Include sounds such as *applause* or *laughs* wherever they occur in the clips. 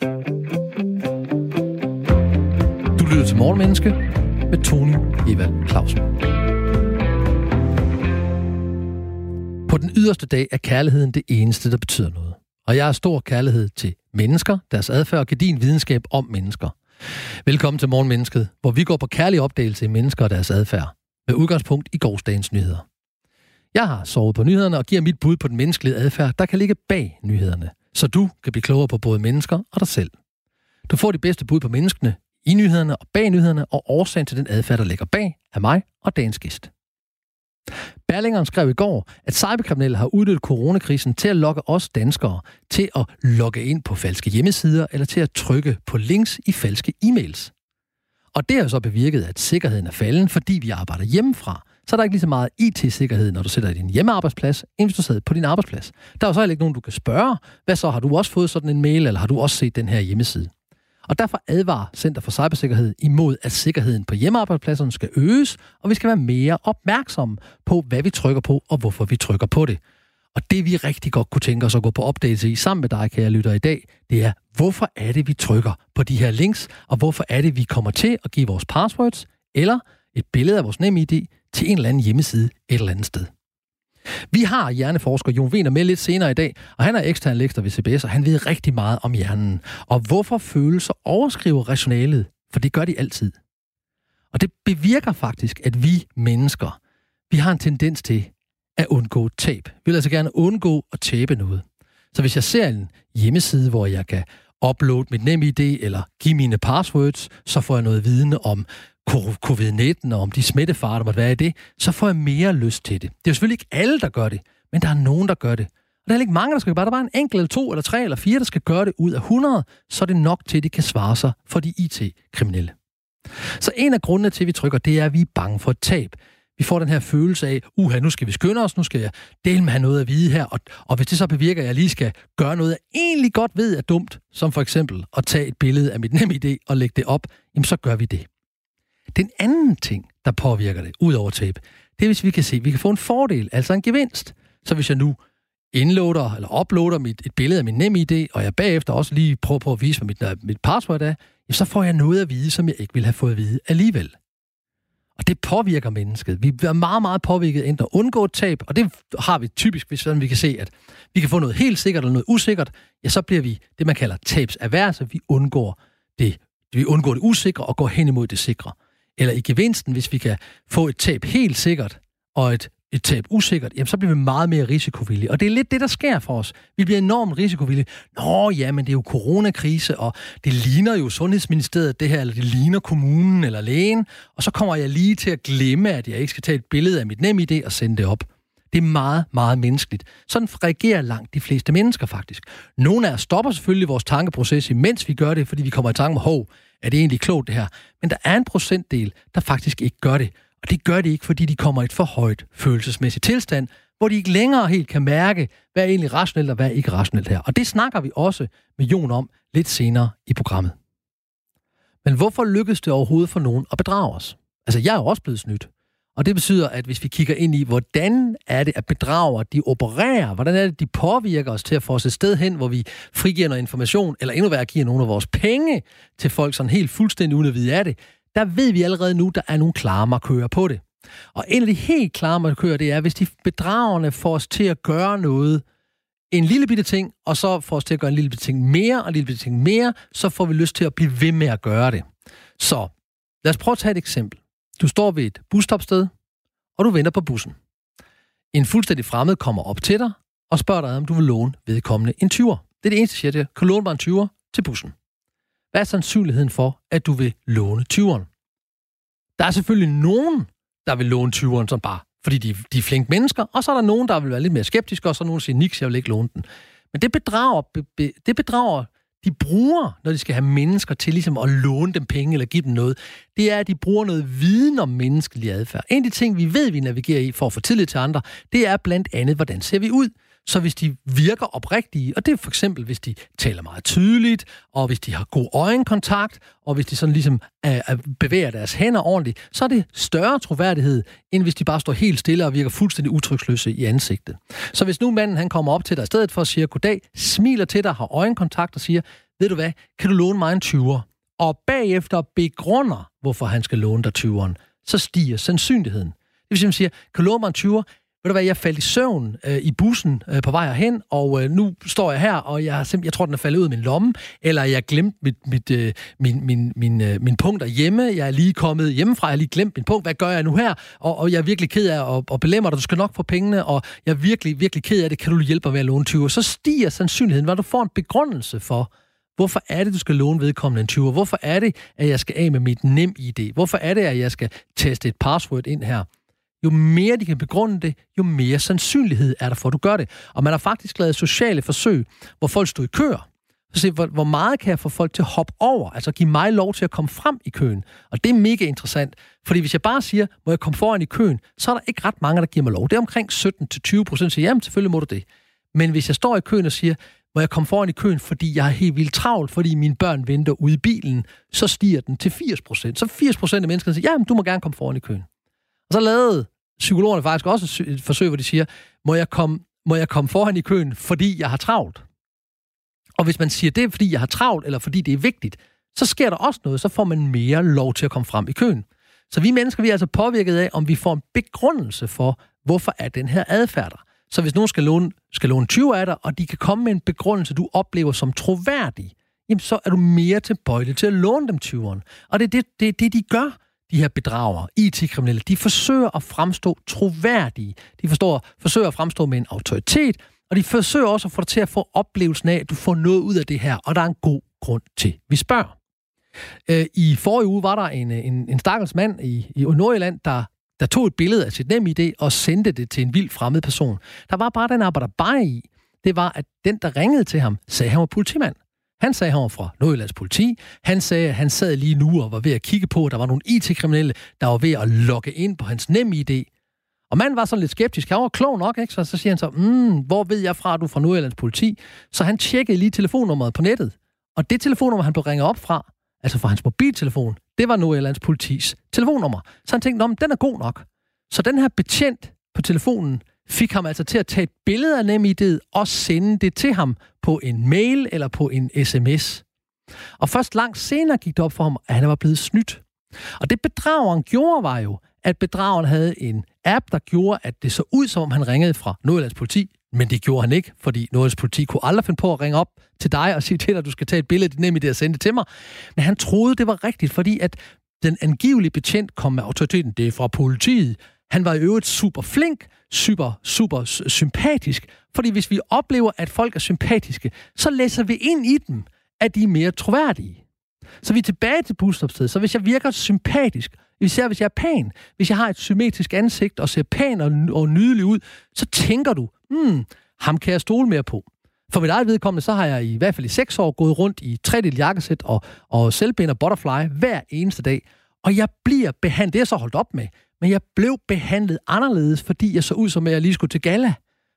Du lytter til Morgenmenneske med Tony Evald Clausen. På den yderste dag er kærligheden det eneste, der betyder noget. Og jeg har stor kærlighed til mennesker, deres adfærd og din videnskab om mennesker. Velkommen til Morgenmennesket, hvor vi går på kærlig opdagelse i mennesker og deres adfærd. Med udgangspunkt i gårsdagens nyheder. Jeg har sovet på nyhederne og giver mit bud på den menneskelige adfærd, der kan ligge bag nyhederne. Så du kan blive klogere på både mennesker og dig selv. Du får de bedste bud på menneskene i nyhederne og bag nyhederne og årsagen til den adfærd, der ligger bag af mig og dagens gæst. Berlingeren skrev i går, at cyberkriminelle har udnyttet coronakrisen til at lokke os danskere til at logge ind på falske hjemmesider eller til at trykke på links i falske e-mails. Og det har så bevirket, at sikkerheden er falden, fordi vi arbejder hjemmefra. Så er der ikke lige så meget IT-sikkerhed, når du sidder i din hjemmearbejdsplads, end hvis du sidder på din arbejdsplads. Der er jo så heller ikke nogen, du kan spørge, hvad så, har du også fået sådan en mail, eller har du også set den her hjemmeside? Og derfor advarer Center for Cybersikkerhed imod, at sikkerheden på hjemmearbejdspladserne skal øges, og vi skal være mere opmærksomme på, hvad vi trykker på, og hvorfor vi trykker på det. Og det vi rigtig godt kunne tænke os at gå på opdagelse i sammen med dig, kære lytter i dag, det er, hvorfor er det, vi trykker på de her links, og hvorfor er det, vi kommer til at give vores passwords, eller et billede af vores nem ID, til en eller anden hjemmeside et eller andet sted. Vi har hjerneforsker Jon Wiener med lidt senere i dag, og han er ekstern lektor ved CBS, og han ved rigtig meget om hjernen. Og hvorfor følelser overskriver rationalet, for det gør de altid. Og det bevirker faktisk, at vi mennesker, vi har en tendens til at undgå tab. Vi vil altså gerne undgå at tabe noget. Så hvis jeg ser en hjemmeside, hvor jeg kan upload mit NemID eller give mine passwords, så får jeg noget viden om covid-19 og om de smittefarer, der måtte være i det, så får jeg mere lyst til det. Det er jo selvfølgelig ikke alle, der gør det, men der er nogen, der gør det. Og der er ikke mange, der skal gøre det. Der er bare en enkelt, eller to, eller tre, eller fire, der skal gøre det ud af 100, så er det nok til, at det kan svare sig for de IT-kriminelle. Så en af grundene til, at vi trykker, det er, at vi er bange for et tab. Vi får den her følelse af, uha, nu skal vi skynde os, nu skal jeg dele med have noget at vide her, og, og hvis det så bevirker, at jeg lige skal gøre noget, jeg egentlig godt ved er dumt, som for eksempel at tage et billede af mit NemID og lægge det op, jamen så gør vi det. Den anden ting, der påvirker det, ud over tape, det er, hvis vi kan se, at vi kan få en fordel, altså en gevinst. Så hvis jeg nu indloader eller uploader mit, et billede af min NemID, og jeg bagefter også lige prøver på at vise, hvad mit, mit password er, så får jeg noget at vide, som jeg ikke ville have fået at vide alligevel. Og det påvirker mennesket. Vi er meget, meget påvirket enten at undgå et tab, og det har vi typisk, hvis sådan vi kan se, at vi kan få noget helt sikkert eller noget usikkert, ja, så bliver vi det, man kalder tabsaverse. Vi undgår det, vi undgår det usikre og går hen imod det sikre eller i gevinsten, hvis vi kan få et tab helt sikkert, og et, et tab usikkert, jamen så bliver vi meget mere risikovillige. Og det er lidt det, der sker for os. Vi bliver enormt risikovillige. Nå ja, men det er jo coronakrise, og det ligner jo Sundhedsministeriet det her, eller det ligner kommunen eller lægen, og så kommer jeg lige til at glemme, at jeg ikke skal tage et billede af mit NemID og sende det op. Det er meget, meget menneskeligt. Sådan reagerer langt de fleste mennesker faktisk. Nogle af os stopper selvfølgelig vores tankeproces, imens vi gør det, fordi vi kommer i tanke om, hov, er det egentlig klogt det her? Men der er en procentdel, der faktisk ikke gør det. Og det gør de ikke, fordi de kommer i et for højt følelsesmæssigt tilstand, hvor de ikke længere helt kan mærke, hvad er egentlig rationelt og hvad er ikke rationelt her. Og det snakker vi også med Jon om lidt senere i programmet. Men hvorfor lykkedes det overhovedet for nogen at bedrage os? Altså, jeg er jo også blevet snydt. Og det betyder, at hvis vi kigger ind i, hvordan er det, at bedrager de opererer, hvordan er det, de påvirker os til at få os et sted hen, hvor vi frigiver noget information, eller endnu værre giver nogle af vores penge til folk sådan helt fuldstændig uden at vide af det, der ved vi allerede nu, der er nogle klare markører på det. Og en af de helt klare markører, det er, hvis de bedragerne får os til at gøre noget, en lille bitte ting, og så får os til at gøre en lille bitte ting mere, og en lille bitte ting mere, så får vi lyst til at blive ved med at gøre det. Så lad os prøve at tage et eksempel. Du står ved et busstopsted, og du venter på bussen. En fuldstændig fremmed kommer op til dig og spørger dig, om du vil låne vedkommende en 20'er. Det er det eneste, jeg siger Kan du låne mig en 20'er til bussen? Hvad er sandsynligheden for, at du vil låne 20'eren? Der er selvfølgelig nogen, der vil låne 20'eren som bare, fordi de, de er flinke mennesker, og så er der nogen, der vil være lidt mere skeptiske, og så er nogen, der siger, niks, jeg vil ikke låne den. Men det bedrager, be, be, det bedrager de bruger, når de skal have mennesker til ligesom at låne dem penge eller give dem noget, det er, at de bruger noget viden om menneskelig adfærd. En af de ting, vi ved, vi navigerer i for at få tillid til andre, det er blandt andet, hvordan ser vi ud? Så hvis de virker oprigtige, og det er for eksempel, hvis de taler meget tydeligt, og hvis de har god øjenkontakt, og hvis de sådan ligesom øh, øh bevæger deres hænder ordentligt, så er det større troværdighed, end hvis de bare står helt stille og virker fuldstændig utryksløse i ansigtet. Så hvis nu manden han kommer op til dig i stedet for at sige goddag, smiler til dig, har øjenkontakt og siger, ved du hvad, kan du låne mig en 20'er? Og bagefter begrunder, hvorfor han skal låne dig 20'eren, så stiger sandsynligheden. Det vil sige, at man siger, kan du låne mig en 20'er? Ved du hvad, jeg faldt i søvn øh, i bussen øh, på vej herhen, og øh, nu står jeg her, og jeg, jeg tror, den er faldet ud af min lomme, eller jeg glemt mit, mit, øh, min, min, min, øh, min punkt derhjemme, jeg er lige kommet hjemmefra, jeg har lige glemt min punkt, hvad gør jeg nu her? Og, og jeg er virkelig ked af at, at belemmer dig, du skal nok få pengene, og jeg er virkelig, virkelig ked af det, kan du hjælpe mig med at låne 20? Så stiger sandsynligheden, når du får en begrundelse for, Hvorfor er det, du skal låne vedkommende en 20? Hvorfor er det, at jeg skal af med mit nem ID? Hvorfor er det, at jeg skal teste et password ind her? Jo mere de kan begrunde det, jo mere sandsynlighed er der for, at du gør det. Og man har faktisk lavet sociale forsøg, hvor folk stod i køer. Så se, hvor, hvor meget kan jeg få folk til at hoppe over? Altså give mig lov til at komme frem i køen. Og det er mega interessant. Fordi hvis jeg bare siger, må jeg komme foran i køen, så er der ikke ret mange, der giver mig lov. Det er omkring 17-20 procent, siger, jamen selvfølgelig må du det. Men hvis jeg står i køen og siger, må jeg komme foran i køen, fordi jeg er helt vildt travlt, fordi mine børn venter ude i bilen, så stiger den til 80 procent. Så 80 procent af menneskerne siger, jamen du må gerne komme foran i køen. Og så lavede psykologerne faktisk også et forsøg, hvor de siger, må jeg komme, må jeg komme foran i køen, fordi jeg har travlt? Og hvis man siger, det er fordi jeg har travlt, eller fordi det er vigtigt, så sker der også noget, så får man mere lov til at komme frem i køen. Så vi mennesker, vi er altså påvirket af, om vi får en begrundelse for, hvorfor er den her adfærd der. Så hvis nogen skal låne, skal låne 20 af dig, og de kan komme med en begrundelse, du oplever som troværdig, jamen så er du mere tilbøjelig til at låne dem 20'eren. Og det er det, det, det, de gør de her bedrager, IT-kriminelle, de forsøger at fremstå troværdige. De forstår, forsøger at fremstå med en autoritet, og de forsøger også at få dig til at få oplevelsen af, at du får noget ud af det her, og der er en god grund til, vi spørger. Øh, I forrige uge var der en, en, en stakkels mand i, i Nordjylland, der, der tog et billede af sit nem idé og sendte det til en vild fremmed person. Der var bare den arbejder bare i, det var, at den, der ringede til ham, sagde, at han var politimand. Han sagde, at han var fra Nordjyllands politi. Han sagde, at han sad lige nu og var ved at kigge på, at der var nogle IT-kriminelle, der var ved at logge ind på hans nem idé. Og manden var sådan lidt skeptisk. Han var klog nok, ikke? Så, så siger han så, mm, hvor ved jeg fra, at du er fra Nordjyllands politi? Så han tjekkede lige telefonnummeret på nettet. Og det telefonnummer, han blev ringet op fra, altså fra hans mobiltelefon, det var Nordjyllands politis telefonnummer. Så han tænkte, den er god nok. Så den her betjent på telefonen fik ham altså til at tage et billede af NemID'et og sende det til ham på en mail eller på en sms. Og først langt senere gik det op for ham, at han var blevet snydt. Og det bedrageren gjorde var jo, at bedrageren havde en app, der gjorde, at det så ud, som om han ringede fra Nordjyllands politi, men det gjorde han ikke, fordi Nordjyllands politi kunne aldrig finde på at ringe op til dig og sige til dig, at du skal tage et billede af nemlig det og sende det til mig. Men han troede, det var rigtigt, fordi at den angivelige betjent kom med autoriteten, det er fra politiet. Han var i øvrigt super flink, super, super sympatisk. Fordi hvis vi oplever, at folk er sympatiske, så læser vi ind i dem, at de er mere troværdige. Så vi er tilbage til busstopstedet. Så hvis jeg virker sympatisk, især hvis jeg er pæn, hvis jeg har et symmetrisk ansigt og ser pæn og, og nydelig ud, så tænker du, hmm, ham kan jeg stole mere på. For mit eget vedkommende, så har jeg i hvert fald i seks år gået rundt i tredel jakkesæt og, og selvbind og butterfly hver eneste dag. Og jeg bliver behandlet, det er så holdt op med, men jeg blev behandlet anderledes, fordi jeg så ud som, at jeg lige skulle til gala.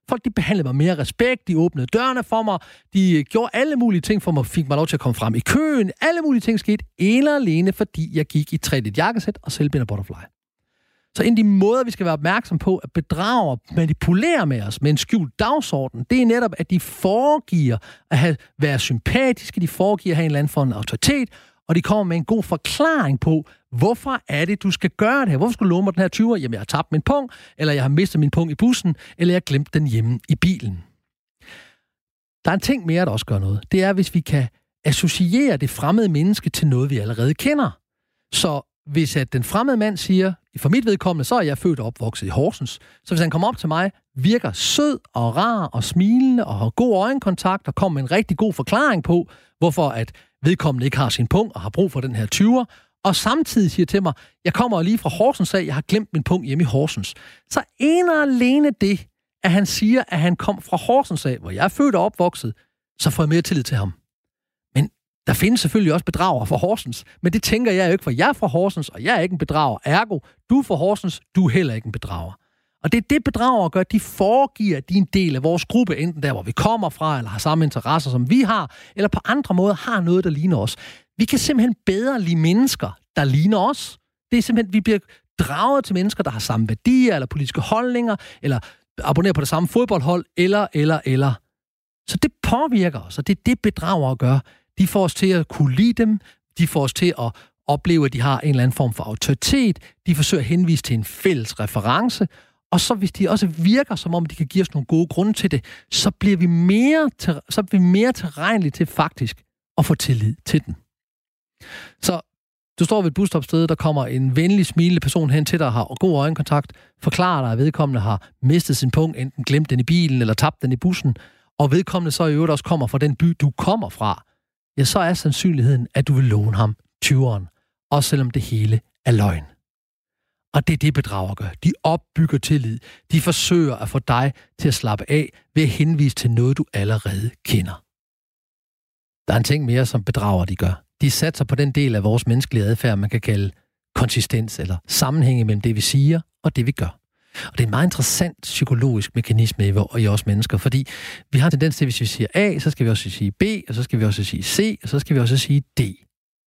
Folk de behandlede mig mere respekt, de åbnede dørene for mig, de øh, gjorde alle mulige ting for mig, fik mig lov til at komme frem i køen. Alle mulige ting skete ene alene, fordi jeg gik i trædet jakkesæt og selvbinder butterfly. Så en af de måder, vi skal være opmærksom på, at bedrager manipulerer med os med en skjult dagsorden, det er netop, at de foregiver at have, være sympatiske, de foregiver at have en eller anden for en autoritet, og de kommer med en god forklaring på, hvorfor er det, du skal gøre det her? Hvorfor skal du låne mig den her 20'er? Jamen, jeg har tabt min punkt, eller jeg har mistet min punkt i bussen, eller jeg har glemt den hjemme i bilen. Der er en ting mere, der også gør noget. Det er, hvis vi kan associere det fremmede menneske til noget, vi allerede kender. Så hvis at den fremmede mand siger, for mit vedkommende, så er jeg født og opvokset i Horsens, så hvis han kommer op til mig, virker sød og rar og smilende og har god øjenkontakt og kommer med en rigtig god forklaring på, hvorfor at vedkommende ikke har sin punkt og har brug for den her 20'er, og samtidig siger til mig, jeg kommer lige fra Horsens af, jeg har glemt min punkt hjemme i Horsens. Så en og alene det, at han siger, at han kom fra Horsens af, hvor jeg er født og opvokset, så får jeg mere tillid til ham. Men der findes selvfølgelig også bedrager fra Horsens, men det tænker jeg jo ikke, for jeg er fra Horsens, og jeg er ikke en bedrager. Ergo, du er fra Horsens, du er heller ikke en bedrager. Og det er det, bedrager gør. De foregiver, at de er en del af vores gruppe, enten der, hvor vi kommer fra, eller har samme interesser, som vi har, eller på andre måder har noget, der ligner os. Vi kan simpelthen bedre lide mennesker, der ligner os. Det er simpelthen, vi bliver draget til mennesker, der har samme værdier, eller politiske holdninger, eller abonnerer på det samme fodboldhold, eller, eller, eller. Så det påvirker os, og det er det, bedrager gør. De får os til at kunne lide dem. De får os til at opleve, at de har en eller anden form for autoritet. De forsøger at henvise til en fælles reference. Og så hvis de også virker, som om de kan give os nogle gode grunde til det, så bliver vi mere, til, så bliver vi mere tilregnelige til faktisk at få tillid til den. Så du står ved et busstopsted, der kommer en venlig, smilende person hen til dig, har god øjenkontakt, forklarer dig, at vedkommende har mistet sin punkt, enten glemt den i bilen eller tabt den i bussen, og vedkommende så i øvrigt også kommer fra den by, du kommer fra, ja, så er sandsynligheden, at du vil låne ham 20'eren, også selvom det hele er løgn. Og det er det, bedrager gør. De opbygger tillid. De forsøger at få dig til at slappe af ved at henvise til noget, du allerede kender. Der er en ting mere, som bedrager de gør. De satser på den del af vores menneskelige adfærd, man kan kalde konsistens eller sammenhæng mellem det, vi siger og det, vi gør. Og det er en meget interessant psykologisk mekanisme i, os mennesker, fordi vi har en tendens til, at hvis vi siger A, så skal vi også sige B, og så skal vi også sige C, og så skal vi også sige D.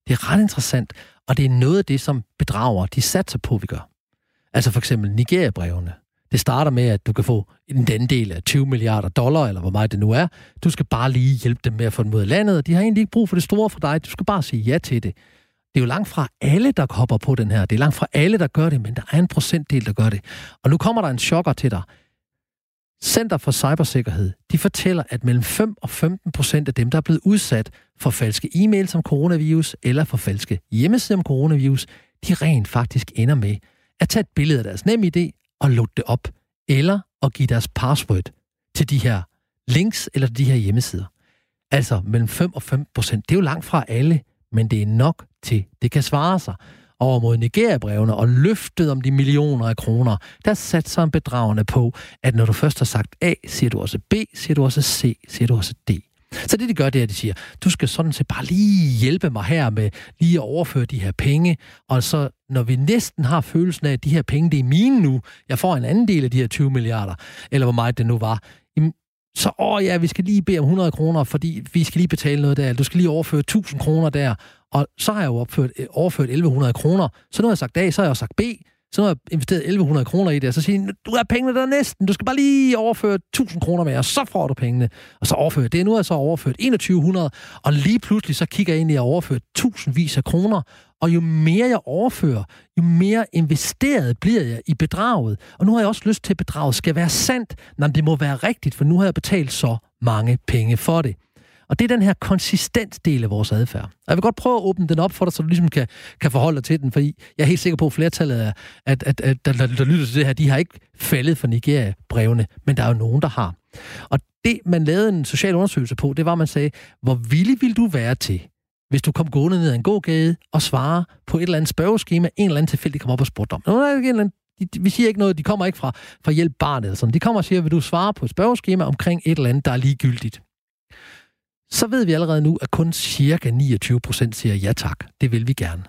Det er ret interessant, og det er noget af det, som bedrager, de satser på, vi gør. Altså for eksempel Nigeria-brevene. Det starter med, at du kan få en den del af 20 milliarder dollar, eller hvor meget det nu er. Du skal bare lige hjælpe dem med at få dem ud af landet, og de har egentlig ikke brug for det store for dig. Du skal bare sige ja til det. Det er jo langt fra alle, der hopper på den her. Det er langt fra alle, der gør det, men der er en procentdel, der gør det. Og nu kommer der en chokker til dig. Center for Cybersikkerhed, de fortæller, at mellem 5 og 15 procent af dem, der er blevet udsat for falske e-mails om coronavirus, eller for falske hjemmesider om coronavirus, de rent faktisk ender med at tage et billede af deres nem idé og lukke det op, eller at give deres password til de her links eller de her hjemmesider. Altså mellem 5 og 15 procent. Det er jo langt fra alle, men det er nok til, det kan svare sig. Over mod Nigeria-brevene og løftet om de millioner af kroner, der satte sig en bedragende på, at når du først har sagt A, siger du også B, siger du også C, siger du også D. Så det, de gør, det er, at de siger, du skal sådan set bare lige hjælpe mig her med lige at overføre de her penge, og så når vi næsten har følelsen af, at de her penge, det er mine nu, jeg får en anden del af de her 20 milliarder, eller hvor meget det nu var, så åh ja, vi skal lige bede om 100 kroner, fordi vi skal lige betale noget der, du skal lige overføre 1000 kroner der, og så har jeg jo opført, øh, overført 1100 kroner, så nu har jeg sagt A, så har jeg sagt B, så har jeg investeret 1100 kroner i det, og så siger du har pengene der næsten, du skal bare lige overføre 1000 kroner mere, og så får du pengene. Og så overfører det. Nu har jeg så overført 2100, og lige pludselig så kigger jeg ind i at overføre tusindvis af kroner, og jo mere jeg overfører, jo mere investeret bliver jeg i bedraget. Og nu har jeg også lyst til, at bedraget skal være sandt, når det må være rigtigt, for nu har jeg betalt så mange penge for det. Og det er den her konsistent del af vores adfærd. Og jeg vil godt prøve at åbne den op for dig, så du ligesom kan, kan forholde dig til den, fordi jeg er helt sikker på, at flertallet af, at, at, at der, der, der lytter til det her, de har ikke faldet for Nigeria-brevene, men der er jo nogen, der har. Og det, man lavede en social undersøgelse på, det var, at man sagde, hvor villig vil du være til, hvis du kom gående ned ad en gågade og svarer på et eller andet spørgeskema, en eller anden tilfældig kommer op og spurgte om. Nå, der er en eller anden de, vi siger ikke noget, de kommer ikke fra, fra hjælp barnet eller sådan. De kommer og siger, vil du svare på et spørgeskema omkring et eller andet, der er ligegyldigt så ved vi allerede nu, at kun cirka 29 procent siger ja tak. Det vil vi gerne.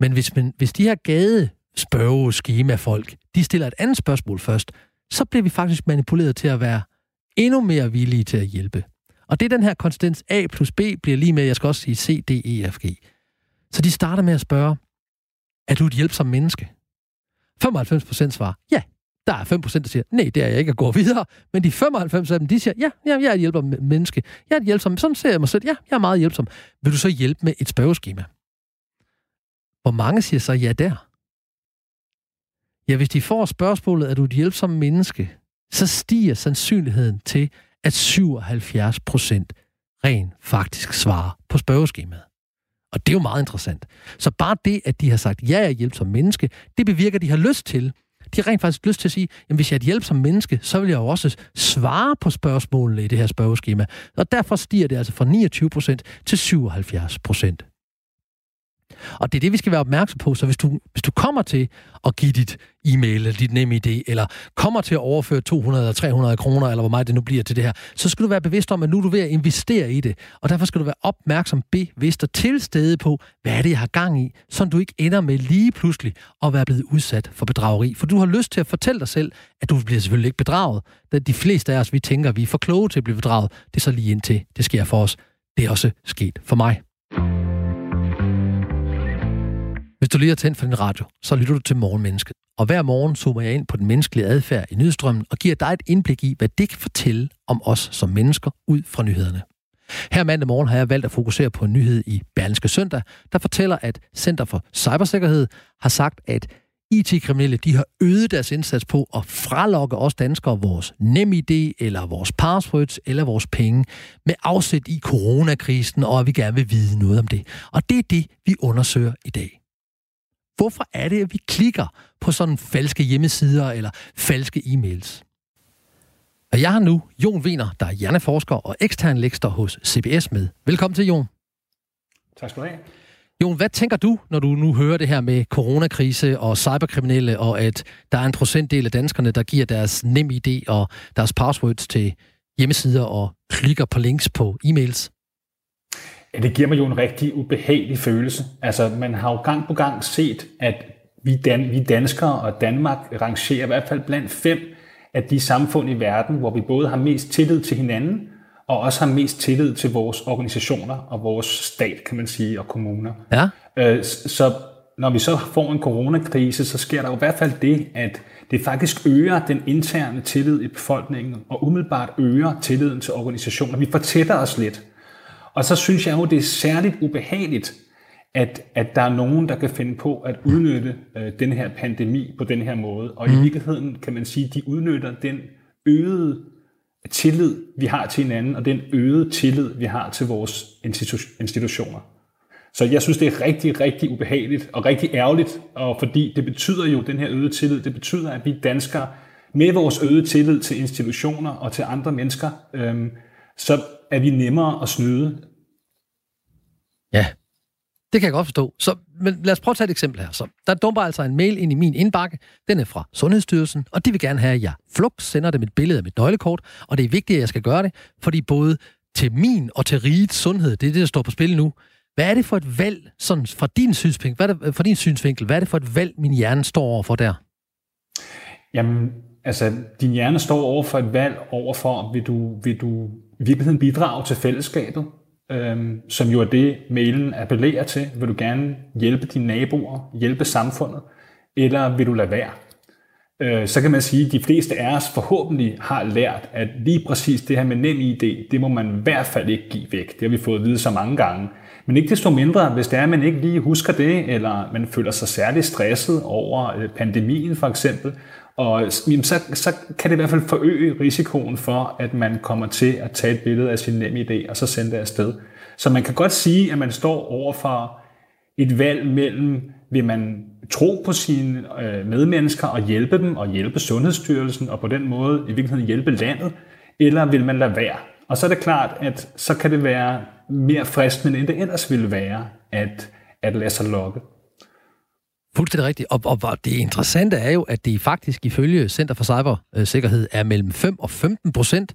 Men hvis, man, hvis de her gade spørge skema-folk, de stiller et andet spørgsmål først, så bliver vi faktisk manipuleret til at være endnu mere villige til at hjælpe. Og det er den her konsistens A plus B bliver lige med, jeg skal også sige C, D, E, F, G. Så de starter med at spørge, er du et hjælpsomt menneske? 95 procent svarer, ja, der er 5%, der siger, nej, det er jeg ikke at gå videre. Men de 95 af dem, de siger, ja, ja jeg er et hjælper menneske. Jeg er et hjælpsom. Sådan ser jeg mig selv. Ja, jeg er meget hjælpsom. Vil du så hjælpe med et spørgeskema? Hvor mange siger så ja der? Ja, hvis de får spørgsmålet, er du et hjælpsom menneske, så stiger sandsynligheden til, at 77 procent rent faktisk svarer på spørgeskemaet. Og det er jo meget interessant. Så bare det, at de har sagt, ja, jeg er hjælpsom menneske, det bevirker, at de har lyst til de har rent faktisk lyst til at sige, at hvis jeg er et hjælp som menneske, så vil jeg jo også svare på spørgsmålene i det her spørgeskema. Og derfor stiger det altså fra 29 procent til 77 procent. Og det er det, vi skal være opmærksom på. Så hvis du, hvis du kommer til at give dit e-mail eller dit nem idé, eller kommer til at overføre 200 eller 300 kroner, eller hvor meget det nu bliver til det her, så skal du være bevidst om, at nu er du ved at investere i det. Og derfor skal du være opmærksom, bevidst og tilstede på, hvad er det, jeg har gang i, så du ikke ender med lige pludselig at være blevet udsat for bedrageri. For du har lyst til at fortælle dig selv, at du bliver selvfølgelig ikke bedraget. Da De fleste af os, vi tænker, vi er for kloge til at blive bedraget. Det er så lige indtil det sker for os. Det er også sket for mig. Hvis du lige har tændt for din radio, så lytter du til Morgenmennesket. Og hver morgen zoomer jeg ind på den menneskelige adfærd i nyhedsstrømmen og giver dig et indblik i, hvad det kan fortælle om os som mennesker ud fra nyhederne. Her mandag morgen har jeg valgt at fokusere på en nyhed i Berlingske Søndag, der fortæller, at Center for Cybersikkerhed har sagt, at IT-kriminelle de har øget deres indsats på at fralokke os danskere vores NemID eller vores passwords eller vores penge med afsæt i coronakrisen, og at vi gerne vil vide noget om det. Og det er det, vi undersøger i dag. Hvorfor er det, at vi klikker på sådan falske hjemmesider eller falske e-mails? Og jeg har nu Jon Wiener, der er hjerneforsker og ekstern lektor hos CBS med. Velkommen til, Jon. Tak skal du have. Jon, hvad tænker du, når du nu hører det her med coronakrise og cyberkriminelle, og at der er en procentdel af danskerne, der giver deres nem idé og deres passwords til hjemmesider og klikker på links på e-mails? Ja, det giver mig jo en rigtig ubehagelig følelse. Altså, man har jo gang på gang set, at vi, dan- vi danskere og Danmark rangerer i hvert fald blandt fem af de samfund i verden, hvor vi både har mest tillid til hinanden, og også har mest tillid til vores organisationer og vores stat, kan man sige, og kommuner. Ja. Øh, så når vi så får en coronakrise, så sker der jo i hvert fald det, at det faktisk øger den interne tillid i befolkningen, og umiddelbart øger tilliden til organisationer. Vi fortætter os lidt. Og så synes jeg jo, det er særligt ubehageligt, at, at der er nogen, der kan finde på at udnytte øh, den her pandemi på den her måde. Og mm. i virkeligheden kan man sige, at de udnytter den øgede tillid, vi har til hinanden, og den øgede tillid, vi har til vores institu- institutioner. Så jeg synes, det er rigtig, rigtig ubehageligt og rigtig ærgerligt, og fordi det betyder jo, den her øgede tillid, det betyder, at vi danskere med vores øgede tillid til institutioner og til andre mennesker, øhm, så er vi nemmere at snyde. Ja, det kan jeg godt forstå. Så, men lad os prøve at tage et eksempel her. Så, der dumper altså en mail ind i min indbakke. Den er fra Sundhedsstyrelsen, og de vil gerne have, at jeg flux sender dem et billede af mit nøglekort. Og det er vigtigt, at jeg skal gøre det, fordi både til min og til rigets sundhed, det er det, der står på spil nu. Hvad er det for et valg, sådan fra din synsvinkel, hvad er det, for din synsvinkel, hvad er det for et valg, min hjerne står overfor der? Jamen, altså, din hjerne står over for et valg overfor, vil du, vil du i virkeligheden bidrage til fællesskabet? øhm, som jo er det, mailen appellerer til. Vil du gerne hjælpe dine naboer, hjælpe samfundet, eller vil du lade være? Øh, så kan man sige, at de fleste af os forhåbentlig har lært, at lige præcis det her med nem ID, det må man i hvert fald ikke give væk. Det har vi fået at vide så mange gange. Men ikke desto mindre, hvis det er, at man ikke lige husker det, eller man føler sig særlig stresset over øh, pandemien for eksempel, og jamen, så, så kan det i hvert fald forøge risikoen for, at man kommer til at tage et billede af sin nem idé og så sende det afsted. Så man kan godt sige, at man står over for et valg mellem, vil man tro på sine øh, medmennesker og hjælpe dem og hjælpe Sundhedsstyrelsen og på den måde i virkeligheden hjælpe landet, eller vil man lade være? Og så er det klart, at så kan det være mere fristende, end det ellers ville være, at, at lade sig lokke. Fuldstændig rigtigt. Og, og, og det interessante er jo, at det faktisk ifølge Center for Cybersikkerhed er mellem 5 og 15 procent,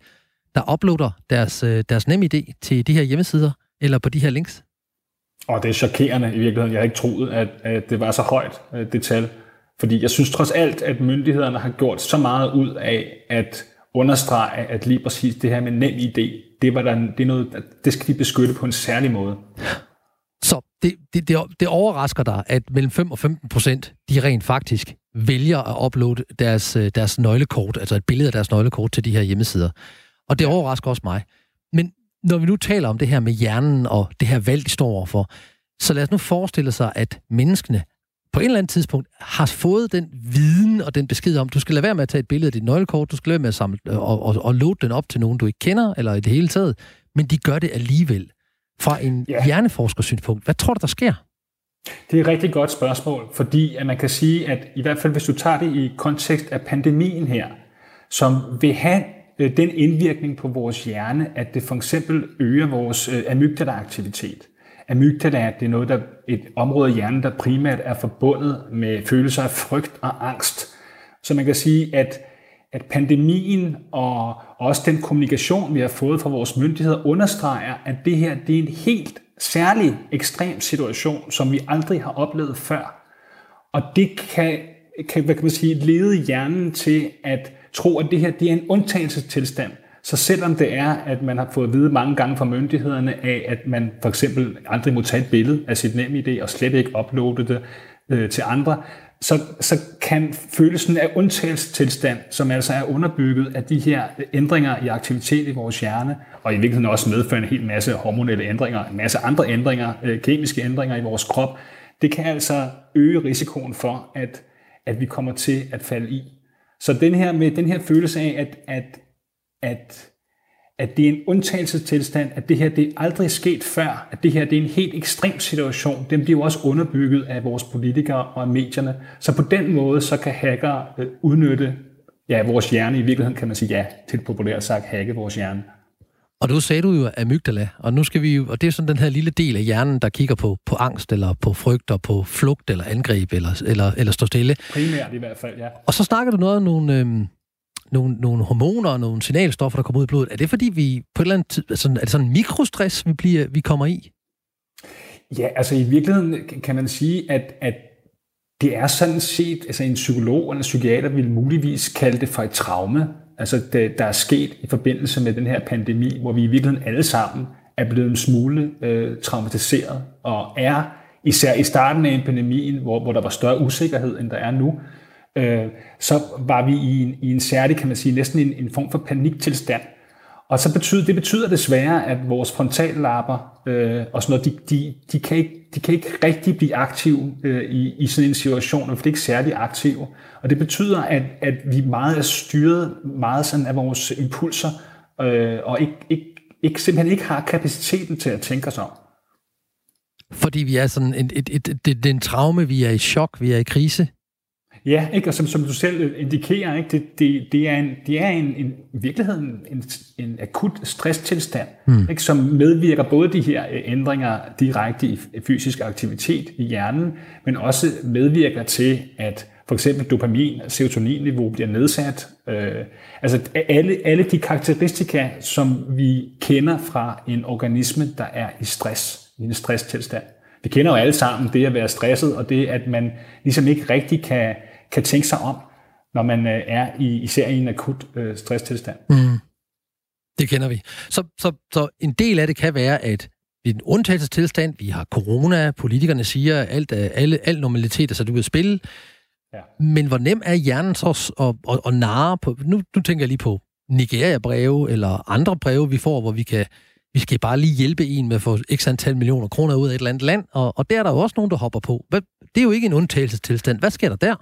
der uploader deres, øh, deres NemID til de her hjemmesider eller på de her links. Og det er chokerende i virkeligheden. Jeg har ikke troet, at, at det var så højt, øh, det tal. Fordi jeg synes trods alt, at myndighederne har gjort så meget ud af at understrege, at lige præcis det her med nem idé, det, var der, det, er noget, det skal de beskytte på en særlig måde. Det, det, det, det overrasker dig, at mellem 5 og 15 procent, de rent faktisk vælger at uploade deres, øh, deres nøglekort, altså et billede af deres nøglekort til de her hjemmesider. Og det overrasker også mig. Men når vi nu taler om det her med hjernen og det her valg, de står overfor, så lad os nu forestille sig, at menneskene på et eller andet tidspunkt har fået den viden og den besked om, du skal lade være med at tage et billede af dit nøglekort, du skal lade være med at samle og, og, og load den op til nogen, du ikke kender, eller i det hele taget, men de gør det alligevel fra en ja. hjerneforskersynspunkt. Hvad tror du, der sker? Det er et rigtig godt spørgsmål, fordi at man kan sige, at i hvert fald hvis du tager det i kontekst af pandemien her, som vil have øh, den indvirkning på vores hjerne, at det for eksempel øger vores øh, amygdala-aktivitet. Amygdala det er noget, der, et område i hjernen, der primært er forbundet med følelser af frygt og angst. Så man kan sige, at at pandemien og også den kommunikation, vi har fået fra vores myndigheder, understreger, at det her det er en helt særlig ekstrem situation, som vi aldrig har oplevet før. Og det kan, kan, hvad kan man sige, lede hjernen til at tro, at det her det er en undtagelsestilstand. Så selvom det er, at man har fået at vide mange gange fra myndighederne af, at man for eksempel aldrig må tage et billede af sit nem idé og slet ikke uploade det øh, til andre, så, så kan følelsen af undtagelsestilstand, som altså er underbygget af de her ændringer i aktivitet i vores hjerne, og i virkeligheden også medfører en hel masse hormonelle ændringer, en masse andre ændringer, øh, kemiske ændringer i vores krop, det kan altså øge risikoen for, at, at vi kommer til at falde i. Så den her, med den her følelse af, at, at, at at det er en undtagelsestilstand, at det her det er aldrig sket før, at det her det er en helt ekstrem situation, den bliver jo også underbygget af vores politikere og af medierne. Så på den måde, så kan hacker øh, udnytte ja, vores hjerne, i virkeligheden kan man sige ja, til populært sagt, hacke vores hjerne. Og nu sagde du jo amygdala, og nu skal vi jo, og det er sådan den her lille del af hjernen, der kigger på, på angst, eller på frygt, og på flugt, eller angreb, eller, eller, eller stå stille. Primært i hvert fald, ja. Og så snakker du noget om nogle, øhm, nogle, nogle hormoner og nogle signalstoffer, der kommer ud i blodet. Er det fordi, vi på et eller andet tid, altså, er det sådan en mikrostress, vi, bliver, vi kommer i? Ja, altså i virkeligheden kan man sige, at, at det er sådan set, altså en psykolog eller en psykiater vil muligvis kalde det for et traume, altså det, der er sket i forbindelse med den her pandemi, hvor vi i virkeligheden alle sammen er blevet en smule øh, traumatiseret, og er især i starten af pandemien, hvor, hvor der var større usikkerhed, end der er nu, øh, så var vi i en, i en særlig, kan man sige, næsten en, en form for paniktilstand. Og så betyder, det betyder desværre, at vores frontallapper øh, og sådan noget, de, de, de, kan ikke, de kan ikke rigtig blive aktive øh, i, i sådan en situation, for det er ikke særlig aktive. Og det betyder, at, at vi meget er styret meget sådan af vores impulser, øh, og ikke, ikke, ikke, simpelthen ikke har kapaciteten til at tænke os om. Fordi vi er sådan et, et, et, et, det er en traume, vi er i chok, vi er i krise. Ja, ikke? og som, som du selv indikerer, ikke? Det, det, det er, en, det er en, en, i virkeligheden en, en akut stresstilstand, mm. ikke? som medvirker både de her øh, ændringer direkte i fysisk aktivitet i hjernen, men også medvirker til, at for eksempel dopamin og serotoninniveau bliver nedsat. Øh, altså alle, alle de karakteristika, som vi kender fra en organisme, der er i stress, i en stresstilstand. Vi kender jo alle sammen det at være stresset, og det at man ligesom ikke rigtig kan kan tænke sig om, når man øh, er i især i en akut øh, stresstilstand. Mm. Det kender vi. Så, så, så en del af det kan være, at vi er en undtagelsestilstand, vi har corona, politikerne siger, alt, alle, al normalitet er sat ud af spil. Ja. Men hvor nem er hjernen så at, at, at narre på? Nu, nu tænker jeg lige på Nigeria-breve eller andre breve, vi får, hvor vi kan vi skal bare lige hjælpe en med at få x antal millioner kroner ud af et eller andet land, og, og der er der jo også nogen, der hopper på. Det er jo ikke en undtagelsestilstand. Hvad sker der der?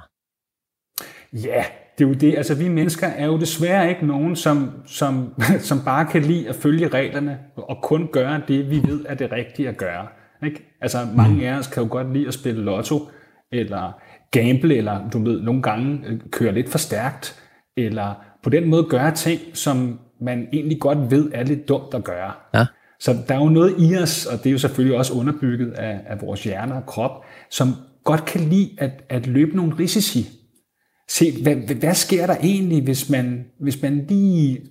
Ja, det er jo det. Altså, vi mennesker er jo desværre ikke nogen, som, som, *laughs* som bare kan lide at følge reglerne og kun gøre det, vi ved er det rigtige at gøre. Ikke? Altså, mange af os kan jo godt lide at spille lotto, eller gamble, eller du ved, nogle gange øh, køre lidt for stærkt, eller på den måde gøre ting, som man egentlig godt ved er lidt dumt at gøre. Ja. Så der er jo noget i os, og det er jo selvfølgelig også underbygget af, af vores hjerne og krop, som godt kan lide at, at løbe nogle risici se, hvad, hvad sker der egentlig, hvis man, hvis man lige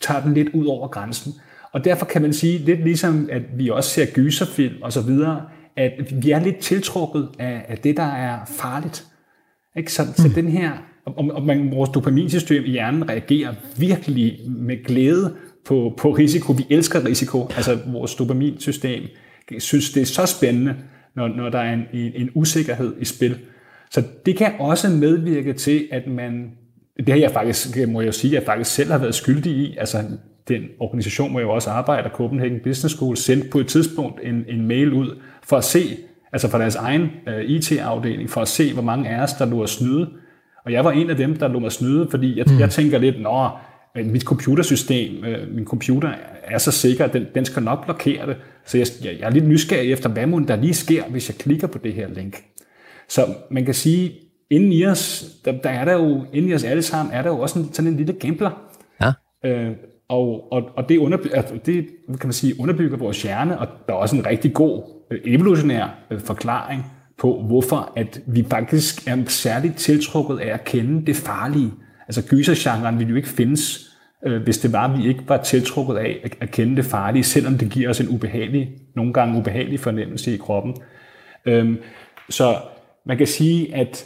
tager den lidt ud over grænsen. Og derfor kan man sige, lidt ligesom at vi også ser gyserfilm og så videre, at vi er lidt tiltrukket af, af det, der er farligt. Ikke? Så, mm. så den her, og, og man, vores dopaminsystem i hjernen reagerer virkelig med glæde på, på risiko. Vi elsker risiko. Altså vores dopaminsystem synes, det er så spændende, når, når der er en, en, en usikkerhed i spil. Så det kan også medvirke til, at man, det har jeg faktisk, må jeg sige, jeg faktisk selv har været skyldig i, altså den organisation, hvor jeg også arbejder, Copenhagen Business School, sendte på et tidspunkt en, en mail ud for at se, altså fra deres egen øh, IT-afdeling, for at se, hvor mange af os, der lå at snyde. Og jeg var en af dem, der lå at snyde, fordi jeg, mm. jeg tænker lidt, nå, mit computersystem, uh, min computer er så sikker, den, den skal nok blokere det. Så jeg, jeg er lidt nysgerrig efter, hvad må der lige sker, hvis jeg klikker på det her link. Så man kan sige, inden i os, der, der er der jo, inden i os alle sammen, er der jo også en, sådan en lille gambler. Ja. Øh, og, og, og det, underby, altså det kan man sige, underbygger vores hjerne, og der er også en rigtig god øh, evolutionær øh, forklaring på, hvorfor at vi faktisk er særligt tiltrukket af at kende det farlige. Altså gysergenren ville jo ikke findes, øh, hvis det var, vi ikke var tiltrukket af at, at kende det farlige, selvom det giver os en ubehagelig, nogle gange ubehagelig fornemmelse i kroppen. Øhm, så man kan sige, at,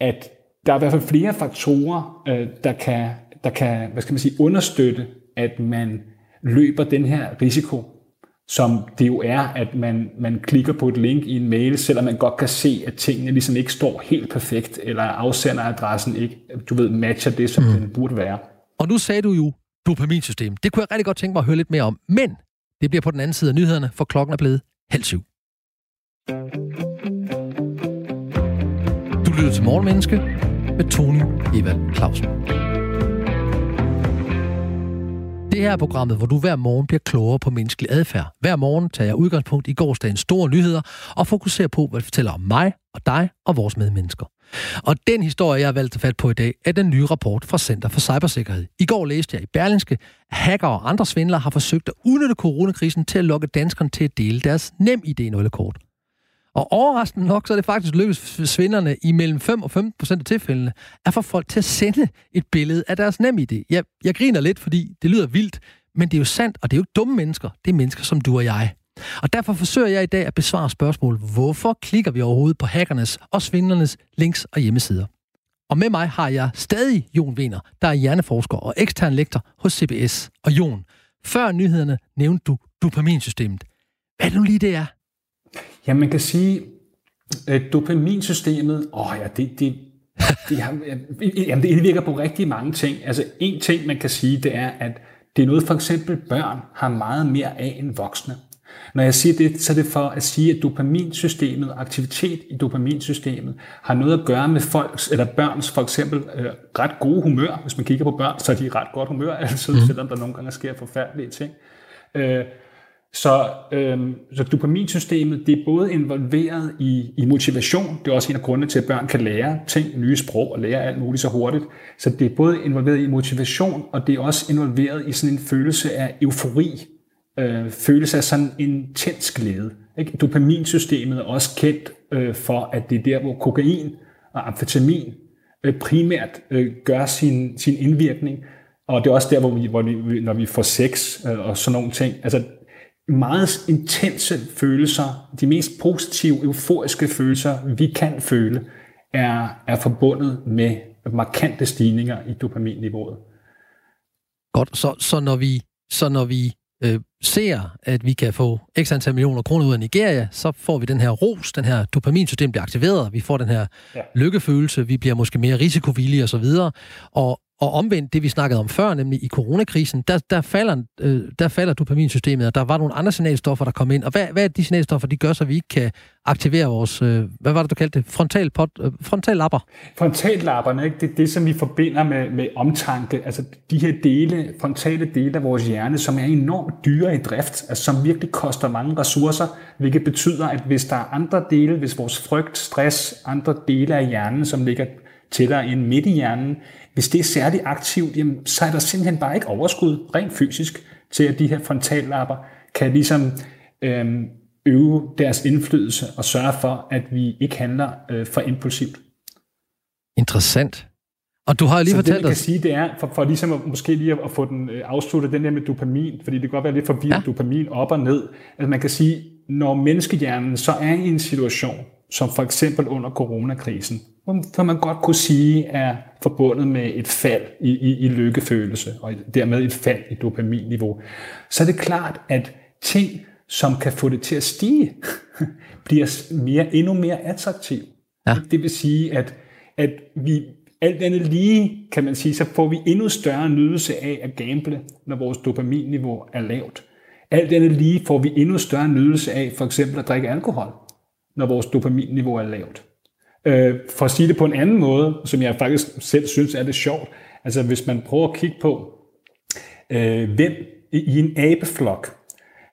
at der er i hvert fald flere faktorer, øh, der kan, der kan hvad skal man sige, understøtte, at man løber den her risiko, som det jo er, at man, man klikker på et link i en mail, selvom man godt kan se, at tingene ligesom ikke står helt perfekt, eller afsenderadressen ikke, du ved, matcher det, som mm. den burde være. Og nu sagde du jo dopaminsystem. Det kunne jeg rigtig godt tænke mig at høre lidt mere om. Men det bliver på den anden side af nyhederne, for klokken er blevet halv syv. Du lytter til Morgenmenneske med Tony Evald Clausen. Det her er programmet, hvor du hver morgen bliver klogere på menneskelig adfærd. Hver morgen tager jeg udgangspunkt i gårsdagens store nyheder og fokuserer på, hvad det fortæller om mig og dig og vores medmennesker. Og den historie, jeg har valgt at fat på i dag, er den nye rapport fra Center for Cybersikkerhed. I går læste jeg i Berlingske, at hacker og andre svindlere har forsøgt at udnytte coronakrisen til at lokke danskerne til at dele deres nem id nøglekort og overraskende nok, så er det faktisk lykkedes svinderne i mellem 5 og 15 procent af tilfældene at få folk til at sende et billede af deres nem idé. Jeg, jeg griner lidt, fordi det lyder vildt, men det er jo sandt, og det er jo ikke dumme mennesker. Det er mennesker som du og jeg. Og derfor forsøger jeg i dag at besvare spørgsmålet, Hvorfor klikker vi overhovedet på hackernes og svindlernes links og hjemmesider? Og med mig har jeg stadig Jon Wiener, der er hjerneforsker og ekstern lektor hos CBS. Og Jon, før nyhederne nævnte du dopaminsystemet. Hvad er det nu lige, det er? Ja, man kan sige, at dopaminsystemet, åh ja, det, det, det, har, jamen, det indvirker på rigtig mange ting. Altså en ting, man kan sige, det er, at det er noget, for eksempel børn har meget mere af end voksne. Når jeg siger det, så er det for at sige, at dopaminsystemet, aktivitet i dopaminsystemet, har noget at gøre med folks, eller børns for eksempel øh, ret gode humør. Hvis man kigger på børn, så er de i ret godt humør altid, mm. selvom der nogle gange sker forfærdelige ting. Øh, så, øhm, så dopaminsystemet, det er både involveret i, i motivation, det er også en af grundene til, at børn kan lære ting, nye sprog og lære alt muligt så hurtigt. Så det er både involveret i motivation, og det er også involveret i sådan en følelse af eufori, øh, følelse af sådan intens glæde. Ikke? Dopaminsystemet er også kendt øh, for, at det er der, hvor kokain og amfetamin øh, primært øh, gør sin, sin indvirkning, og det er også der, hvor vi, hvor vi når vi får sex øh, og sådan nogle ting. Altså meget intense følelser, de mest positive, euforiske følelser, vi kan føle, er, er forbundet med markante stigninger i dopaminniveauet. Godt, så, så når vi så når vi øh, ser, at vi kan få x antal millioner kroner ud af Nigeria, så får vi den her ros, den her dopaminsystem bliver aktiveret, vi får den her ja. lykkefølelse, vi bliver måske mere risikovillige osv., og, og og omvendt det, vi snakkede om før, nemlig i coronakrisen, der, der, falder, øh, der falder dopaminsystemet, og der var nogle andre signalstoffer, der kom ind. Og hvad, hvad er de signalstoffer, de gør, så vi ikke kan aktivere vores, øh, hvad var det, du kaldte det? Frontal pot, øh, frontallapper? Frontallapperne, ikke? det er det, som vi forbinder med, med omtanke. Altså de her dele, frontale dele af vores hjerne, som er enormt dyre i drift, altså som virkelig koster mange ressourcer, hvilket betyder, at hvis der er andre dele, hvis vores frygt, stress, andre dele af hjernen, som ligger tættere end midt i hjernen, hvis det er særligt aktivt, jamen, så er der simpelthen bare ikke overskud rent fysisk til, at de her frontallapper kan ligesom øhm, øve deres indflydelse og sørge for, at vi ikke handler øh, for impulsivt. Interessant. Og du har lige så fortalt det, man kan sige, det er, for, for ligesom at, måske lige at få den øh, afsluttet, den der med dopamin, fordi det kan godt være lidt forvirret, ja. dopamin op og ned. Altså man kan sige, når menneskehjernen så er i en situation, som for eksempel under coronakrisen, som man godt kunne sige er forbundet med et fald i, i, i lykkefølelse, og dermed et fald i dopaminniveau, så er det klart, at ting, som kan få det til at stige, *laughs* bliver mere, endnu mere attraktiv. Ja. Det vil sige, at, at vi alt andet lige, kan man sige, så får vi endnu større nydelse af at gamble, når vores dopaminniveau er lavt. Alt andet lige får vi endnu større nydelse af for eksempel at drikke alkohol, når vores dopaminniveau er lavt. Øh, for at sige det på en anden måde, som jeg faktisk selv synes er det sjovt, altså hvis man prøver at kigge på, øh, hvem i en abeflok,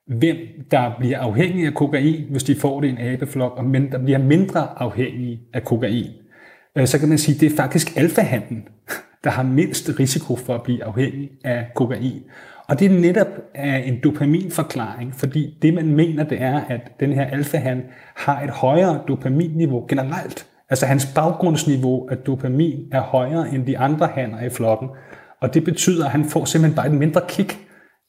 hvem der bliver afhængig af kokain, hvis de får det i en abeflok, og men der bliver mindre afhængige af kokain, øh, så kan man sige, at det er faktisk alfahanden, *laughs* der har mindst risiko for at blive afhængig af kokain. Og det er netop en dopaminforklaring, fordi det man mener, det er, at den her alfahan har et højere dopaminniveau generelt. Altså hans baggrundsniveau af dopamin er højere end de andre hanner i flokken. Og det betyder, at han får simpelthen bare et mindre kick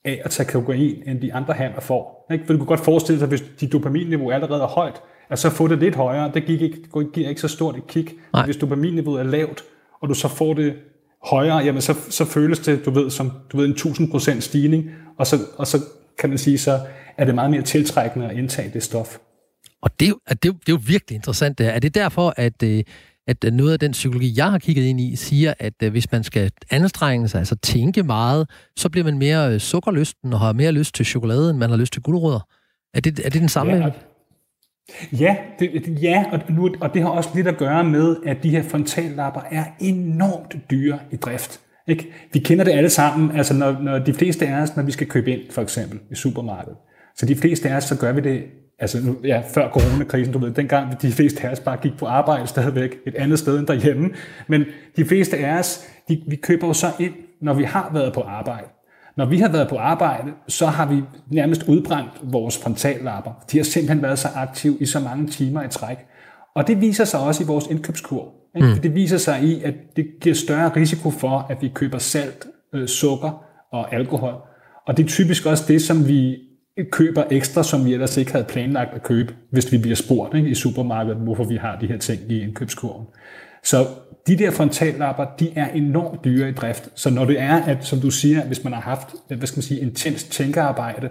af at tage kokain, end de andre hanner får. Ikke? For du kan godt forestille sig, hvis dit dopaminniveau allerede er højt, at så få det lidt højere, det gik ikke, giver ikke så stort et kick. Nej. Hvis dopaminniveauet er lavt, og du så får det højere, jamen så, så føles det, du ved, som du ved, en 1000% stigning, og så, og så kan man sige, så er det meget mere tiltrækkende at indtage det stof. Og det, er, det, er, det er jo virkelig interessant det her. Er det derfor, at, øh, at noget af den psykologi, jeg har kigget ind i, siger, at øh, hvis man skal anstrenge sig, altså tænke meget, så bliver man mere øh, sukkerlysten og har mere lyst til chokolade, end man har lyst til guldrødder? Er det, er det den samme? Ja, Ja, det, ja og, nu, og det har også lidt at gøre med, at de her frontallapper er enormt dyre i drift. Ikke? Vi kender det alle sammen, altså når, når de fleste af os, når vi skal købe ind, for eksempel i supermarkedet, så de fleste af os, så gør vi det, altså nu, ja, før coronakrisen, du ved, dengang de fleste af os bare gik på arbejde stadigvæk et andet sted end derhjemme, men de fleste af os, de, vi køber jo så ind, når vi har været på arbejde. Når vi har været på arbejde, så har vi nærmest udbrændt vores frontallapper. De har simpelthen været så aktive i så mange timer i træk. Og det viser sig også i vores indkøbskurv. Ikke? Mm. Det viser sig i, at det giver større risiko for, at vi køber salt, øh, sukker og alkohol. Og det er typisk også det, som vi køber ekstra, som vi ellers ikke havde planlagt at købe, hvis vi bliver spurgt ikke, i supermarkedet, hvorfor vi har de her ting i indkøbskurven. Så de der frontallapper, de er enormt dyre i drift. Så når det er, at, som du siger, hvis man har haft, øh, hvad skal man sige, intens tænkearbejde,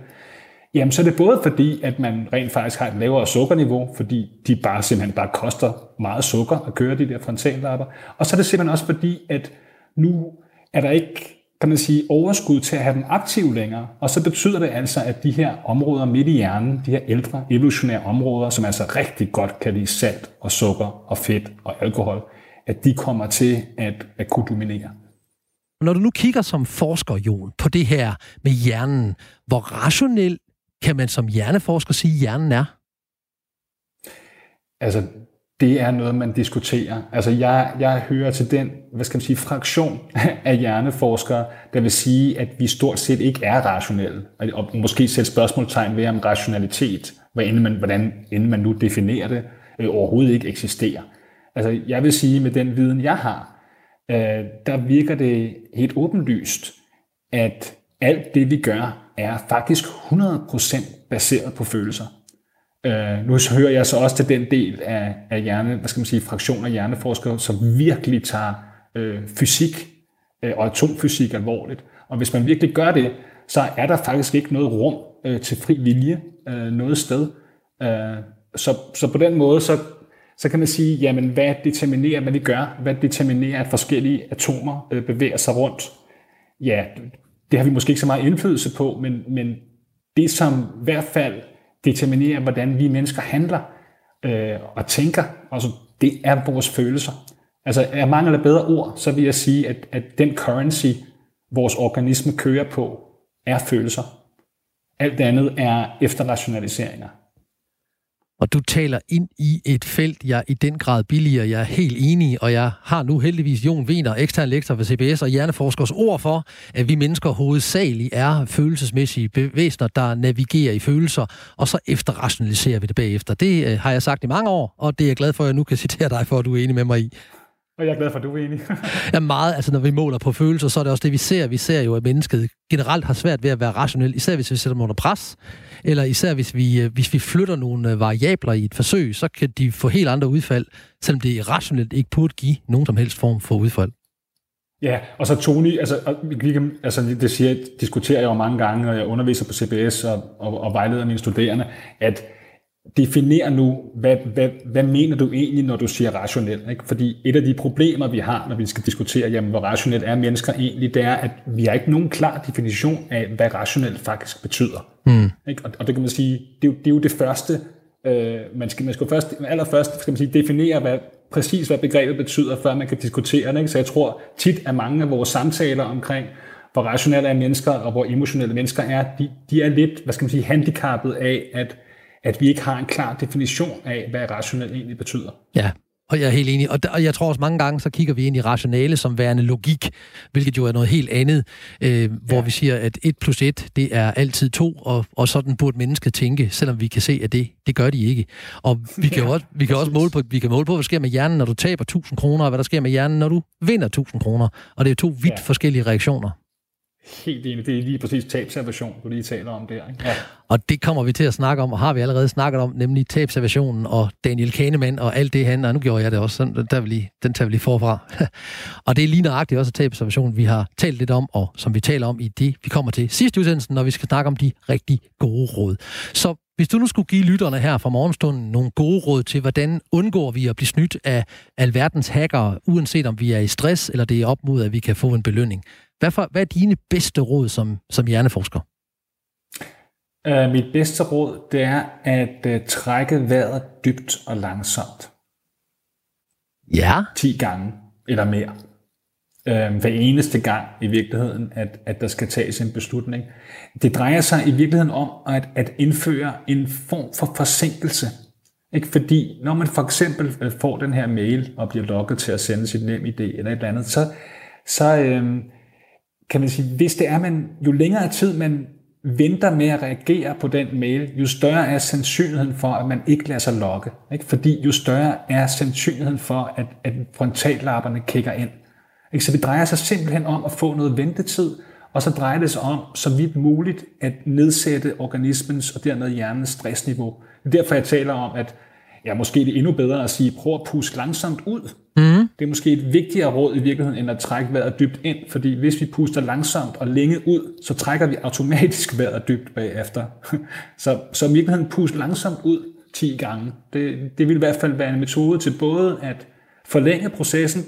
jamen så er det både fordi, at man rent faktisk har et lavere sukkerniveau, fordi de bare simpelthen bare koster meget sukker at køre de der frontallapper. Og så er det simpelthen også fordi, at nu er der ikke kan man sige, overskud til at have dem aktive længere. Og så betyder det altså, at de her områder midt i hjernen, de her ældre evolutionære områder, som altså rigtig godt kan lide salt og sukker og fedt og alkohol, at de kommer til at, at kunne dominere. Når du nu kigger som forsker, Jon, på det her med hjernen, hvor rationel kan man som hjerneforsker sige, at hjernen er? Altså, det er noget, man diskuterer. Altså, jeg, jeg hører til den, hvad skal man sige, fraktion *laughs* af hjerneforskere, der vil sige, at vi stort set ikke er rationelle. Og måske sætte spørgsmålstegn ved, om rationalitet, hvordan man, hvordan end man nu definerer det, øh, overhovedet ikke eksisterer. Altså, jeg vil sige, med den viden, jeg har, øh, der virker det helt åbenlyst, at alt det, vi gør, er faktisk 100% baseret på følelser. Øh, nu hører jeg så også til den del af, af hjerne, hvad skal man sige, fraktion af hjerneforskere, som virkelig tager øh, fysik øh, og atomfysik alvorligt. Og hvis man virkelig gør det, så er der faktisk ikke noget rum øh, til fri vilje øh, noget sted. Øh, så, så på den måde, så så kan man sige, jamen hvad determinerer, hvad vi gør? Hvad determinerer, at forskellige atomer øh, bevæger sig rundt? Ja, det har vi måske ikke så meget indflydelse på, men, men det som i hvert fald determinerer, hvordan vi mennesker handler øh, og tænker, altså det er vores følelser. Altså er mangler bedre ord, så vil jeg sige, at, at den currency, vores organisme kører på, er følelser. Alt andet er efterrationaliseringer. Og du taler ind i et felt, jeg i den grad billiger. Jeg er helt enig, og jeg har nu heldigvis Jon Wiener, ekstern lektor ved CBS og hjerneforskers ord for, at vi mennesker hovedsageligt er følelsesmæssige bevæsner, der navigerer i følelser, og så efterrationaliserer vi det bagefter. Det øh, har jeg sagt i mange år, og det er jeg glad for, at jeg nu kan citere dig for, at du er enig med mig i. Og jeg er glad for, at du er enig. *laughs* ja, meget. Altså, når vi måler på følelser, så er det også det, vi ser. Vi ser jo, at mennesket generelt har svært ved at være rationel, især hvis vi sætter dem under pres, eller især hvis vi, øh, hvis vi flytter nogle øh, variabler i et forsøg, så kan de få helt andre udfald, selvom det rationelt ikke burde give nogen som helst form for udfald. Ja, og så Tony, altså, vi kan, altså det siger, diskuterer jeg jo mange gange, og jeg underviser på CBS og, og, og vejleder mine studerende, at Definer nu, hvad, hvad, hvad mener du egentlig, når du siger rationel? Ikke? Fordi et af de problemer, vi har, når vi skal diskutere, jamen, hvor rationelt er mennesker egentlig, det er, at vi har ikke nogen klar definition af, hvad rationelt faktisk betyder. Mm. Ikke? Og, og det kan man sige, det er jo det, er jo det første, øh, man, skal, man skal først, allerførst skal man sige, definere, hvad, præcis hvad begrebet betyder, før man kan diskutere det. Ikke? Så jeg tror tit, at mange af vores samtaler omkring, hvor rationelle er mennesker, og hvor emotionelle mennesker er, de, de er lidt, hvad skal man sige, handicappet af, at at vi ikke har en klar definition af, hvad rationelt egentlig betyder. Ja, og jeg er helt enig. Og, og jeg tror også mange gange, så kigger vi ind i rationale som værende logik, hvilket jo er noget helt andet, øh, hvor ja. vi siger, at 1 plus 1, det er altid 2, og, og sådan burde mennesket tænke, selvom vi kan se, at det, det gør de ikke. Og vi kan ja, også, vi kan også måle på, vi kan måle på, hvad der sker med hjernen, når du taber 1000 kroner, og hvad der sker med hjernen, når du vinder 1000 kroner. Og det er to vidt ja. forskellige reaktioner. Helt enig. Det er lige præcis tabservation, du lige taler om der. Ikke? Ja. Og det kommer vi til at snakke om, og har vi allerede snakket om, nemlig tabservationen og Daniel Kahneman og alt det han, og nu gjorde jeg det også, sådan, der vil lige, den tager vi lige forfra. *laughs* og det er lige nøjagtigt også tabservationen, vi har talt lidt om, og som vi taler om i det, vi kommer til sidste udsendelsen, når vi skal snakke om de rigtig gode råd. Så hvis du nu skulle give lytterne her fra morgenstunden nogle gode råd til, hvordan undgår vi at blive snydt af alverdens hacker, uanset om vi er i stress, eller det er op mod, at vi kan få en belønning. Hvad, for, hvad er dine bedste råd som, som hjerneforsker? Uh, mit bedste råd, det er at uh, trække vejret dybt og langsomt. Ja. 10 gange eller mere. Uh, hver eneste gang i virkeligheden, at, at der skal tages en beslutning. Det drejer sig i virkeligheden om at, at indføre en form for forsinkelse. Ikke? Fordi når man for eksempel får den her mail og bliver logget til at sende sit nem idé eller et eller andet, så, så, uh, kan man sige, hvis det er, man, jo længere tid man venter med at reagere på den mail, jo større er sandsynligheden for, at man ikke lader sig lokke. Ikke? Fordi jo større er sandsynligheden for, at, at frontallapperne kigger ind. Ikke? Så det drejer sig simpelthen om at få noget ventetid, og så drejer det sig om, så vidt muligt, at nedsætte organismens og dermed hjernens stressniveau. Det er derfor, jeg taler om, at ja, måske det er endnu bedre at sige, prøv at puske langsomt ud. Mm. Det er måske et vigtigere råd i virkeligheden, end at trække vejret dybt ind, fordi hvis vi puster langsomt og længe ud, så trækker vi automatisk vejret dybt bagefter. *laughs* så, så i virkeligheden puste langsomt ud 10 gange. Det, det vil i hvert fald være en metode til både at forlænge processen,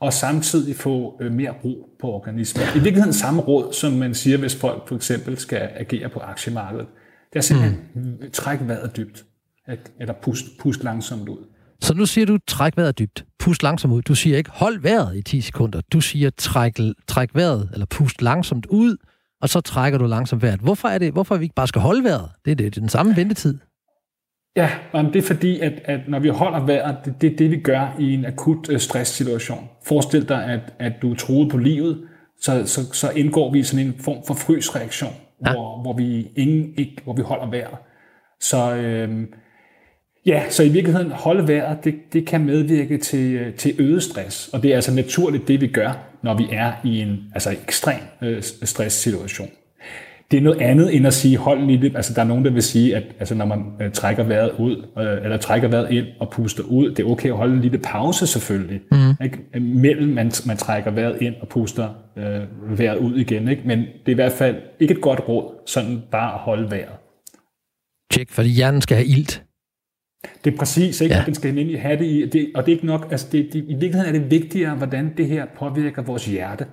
og samtidig få øh, mere brug på organismen. I virkeligheden samme råd, som man siger, hvis folk for eksempel skal agere på aktiemarkedet. Det er simpelthen mm. træk vejret dybt eller pust, pust langsomt ud. Så nu siger du, træk vejret dybt, pust langsomt ud. Du siger ikke, hold vejret i 10 sekunder. Du siger, træk, træk vejret, eller pust langsomt ud, og så trækker du langsomt vejret. Hvorfor er det, hvorfor vi ikke bare skal holde vejret? Det er, det, det er den samme ventetid. Ja, men det er fordi, at, at når vi holder vejret, det, det er det, vi gør i en akut øh, stresssituation. Forestil dig, at, at du er truet på livet, så, så, så indgår vi i sådan en form for frysreaktion, ja. hvor, hvor, vi ingen, ikke, hvor vi holder vejret. Så, øh, Ja, så i virkeligheden holde vejret, det, det kan medvirke til, øh, til øget stress, og det er altså naturligt det, vi gør, når vi er i en altså ekstrem øh, stresssituation. Det er noget andet end at sige, hold lidt, altså der er nogen, der vil sige, at altså, når man øh, trækker vejret ud, øh, eller trækker vejret ind og puster ud, det er okay at holde en lille pause selvfølgelig, mm. ikke? mellem man, man trækker vejret ind og puster øh, vejret ud igen, ikke? men det er i hvert fald ikke et godt råd, sådan bare at holde vejret. Tjek, fordi hjernen skal have ilt. Det er præcis, ikke? Ja. Den skal nemlig have det i, det, og det er ikke nok, altså det, det, i virkeligheden er det vigtigere, hvordan det her påvirker vores hjerte.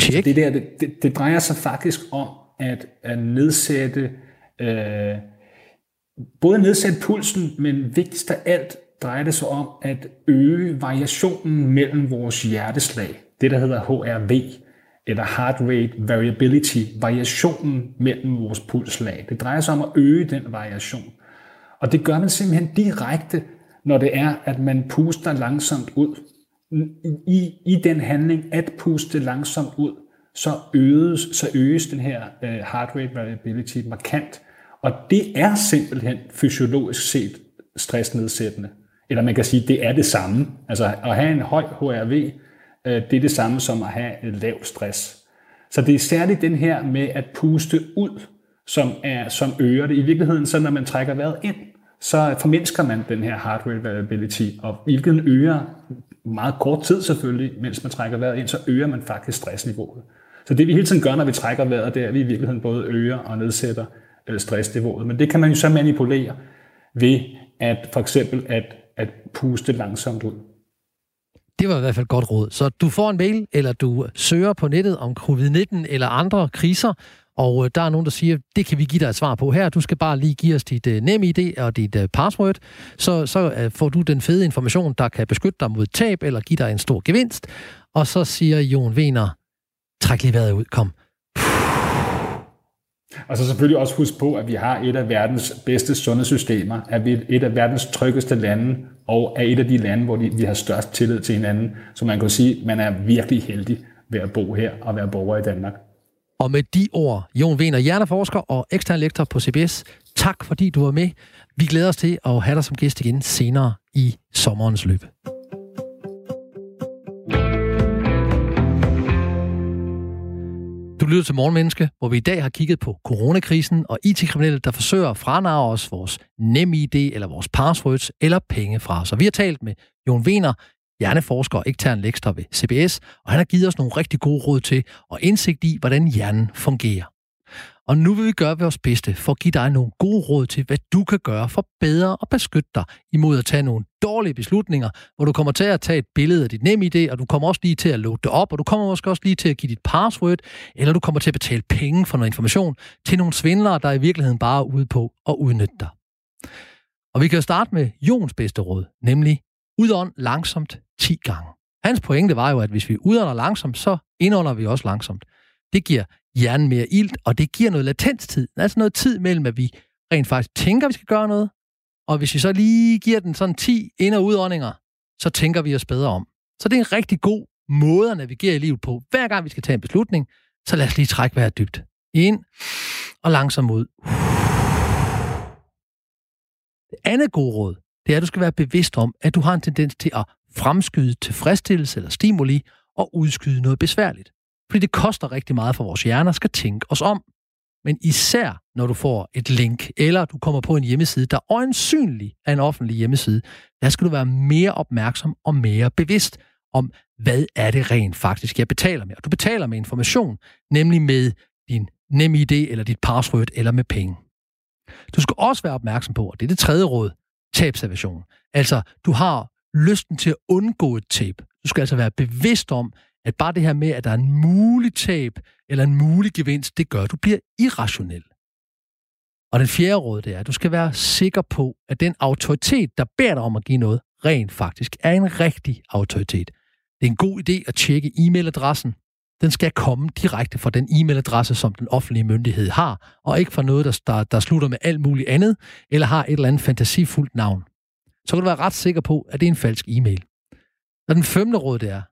Check. Altså det, der, det, det, det drejer sig faktisk om at, at nedsætte, øh, både nedsætte pulsen, men vigtigst af alt drejer det sig om at øge variationen mellem vores hjerteslag. Det, der hedder HRV, eller Heart Rate Variability, variationen mellem vores pulslag. Det drejer sig om at øge den variation. Og det gør man simpelthen direkte, når det er, at man puster langsomt ud. I, i den handling at puste langsomt ud, så øges, så øges den her øh, heart rate variability markant. Og det er simpelthen fysiologisk set stressnedsættende. Eller man kan sige, det er det samme. Altså at have en høj HRV, øh, det er det samme som at have lav stress. Så det er særligt den her med at puste ud, som, er, som øger det. I virkeligheden, så når man trækker vejret ind, så formindsker man den her heart rate variability, og hvilken øger meget kort tid selvfølgelig, mens man trækker vejret ind, så øger man faktisk stressniveauet. Så det vi hele tiden gør, når vi trækker vejret, det er, at vi i virkeligheden både øger og nedsætter øh, stressniveauet. Men det kan man jo så manipulere ved at for eksempel at, at puste langsomt ud. Det var i hvert fald godt råd. Så du får en mail, eller du søger på nettet om covid-19 eller andre kriser, og øh, der er nogen, der siger, det kan vi give dig et svar på her. Du skal bare lige give os dit øh, nemme ID og dit øh, password. Så, så øh, får du den fede information, der kan beskytte dig mod tab eller give dig en stor gevinst. Og så siger Jon Vener, træk lige vejret ud, kom. Og så selvfølgelig også huske på, at vi har et af verdens bedste sundhedssystemer, at vi er et af verdens tryggeste lande, og er et af de lande, hvor vi har størst tillid til hinanden. Så man kan sige, at man er virkelig heldig ved at bo her og være borger i Danmark. Og med de ord, Jon Wiener, hjerneforsker og ekstern lektor på CBS, tak fordi du var med. Vi glæder os til at have dig som gæst igen senere i sommerens løb. Du lyder lytter til Morgenmenneske, hvor vi i dag har kigget på coronakrisen og IT-kriminelle, der forsøger at franarre os vores NemID eller vores passwords eller penge fra os. Og vi har talt med Jon Wiener, hjerneforsker og ekstern lektor ved CBS, og han har givet os nogle rigtig gode råd til og indsigt i, hvordan hjernen fungerer. Og nu vil vi gøre vores bedste for at give dig nogle gode råd til, hvad du kan gøre for bedre at beskytte dig imod at tage nogle dårlige beslutninger, hvor du kommer til at tage et billede af dit nem idé, og du kommer også lige til at loade det op, og du kommer måske også lige til at give dit password, eller du kommer til at betale penge for noget information til nogle svindlere, der i virkeligheden bare er ude på at udnytte dig. Og vi kan jo starte med Jons bedste råd, nemlig udånd langsomt 10 gange. Hans pointe var jo, at hvis vi udånder langsomt, så indånder vi også langsomt. Det giver hjernen mere ilt, og det giver noget latenstid. Altså noget tid mellem, at vi rent faktisk tænker, at vi skal gøre noget, og hvis vi så lige giver den sådan 10 ind- og udåndinger, så tænker vi os bedre om. Så det er en rigtig god måde at navigere i livet på. Hver gang vi skal tage en beslutning, så lad os lige trække vejret dybt. Ind og langsomt ud. Det andet gode råd, det er, at du skal være bevidst om, at du har en tendens til at fremskyde tilfredsstillelse eller stimuli og udskyde noget besværligt. Fordi det koster rigtig meget for vores hjerner skal tænke os om. Men især når du får et link, eller du kommer på en hjemmeside, der øjensynlig er en offentlig hjemmeside, der skal du være mere opmærksom og mere bevidst om, hvad er det rent faktisk, jeg betaler med. Og du betaler med information, nemlig med din NemID eller dit password eller med penge. Du skal også være opmærksom på, og det er det tredje råd, tabsaversion. Altså, du har lysten til at undgå et tab. Du skal altså være bevidst om, at bare det her med, at der er en mulig tab eller en mulig gevinst, det gør, at du bliver irrationel. Og den fjerde råd, det er, at du skal være sikker på, at den autoritet, der beder dig om at give noget, rent faktisk er en rigtig autoritet. Det er en god idé at tjekke e-mailadressen. Den skal komme direkte fra den e-mailadresse, som den offentlige myndighed har, og ikke fra noget, der, der, der slutter med alt muligt andet, eller har et eller andet fantasifuldt navn. Så kan du være ret sikker på, at det er en falsk e-mail. Og den femte råd, det er,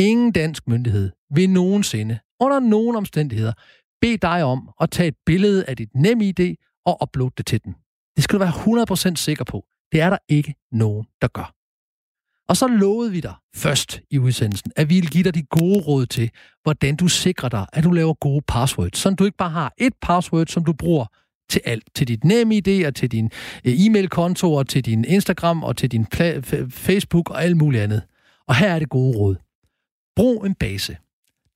ingen dansk myndighed vil nogensinde, under nogen omstændigheder, bede dig om at tage et billede af dit nem ID og uploade det til den. Det skal du være 100% sikker på. Det er der ikke nogen, der gør. Og så lovede vi dig først i udsendelsen, at vi vil give dig de gode råd til, hvordan du sikrer dig, at du laver gode passwords, så du ikke bare har et password, som du bruger til alt. Til dit NemID og til din øh, e-mailkonto og til din Instagram og til din Facebook og alt muligt andet. Og her er det gode råd. Brug en base.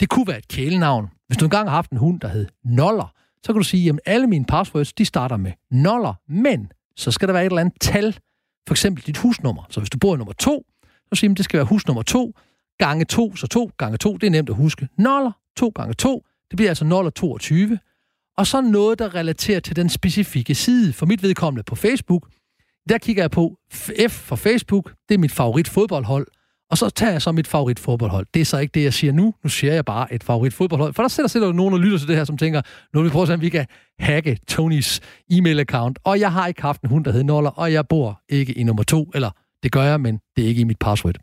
Det kunne være et kælenavn. Hvis du engang har haft en hund, der hed Noller, så kan du sige, at alle mine passwords, de starter med Noller, men så skal der være et eller andet tal. For eksempel dit husnummer. Så hvis du bor i nummer 2, så siger man, det skal være husnummer to, gange to, så to gange to, det er nemt at huske. Noller, to gange to, det bliver altså 0 og 22. Og så noget, der relaterer til den specifikke side. For mit vedkommende på Facebook, der kigger jeg på F for Facebook, det er mit favorit fodboldhold, og så tager jeg så mit favorit fodboldhold. Det er så ikke det, jeg siger nu. Nu siger jeg bare et favorit fodboldhold. For der sætter sidder nogen og lytter til det her, som tænker, nu vil vi prøve at se, om vi kan hacke Tonys e-mail-account. Og jeg har ikke haft en hund, der hedder Noller, og jeg bor ikke i nummer to. Eller det gør jeg, men det er ikke i mit password.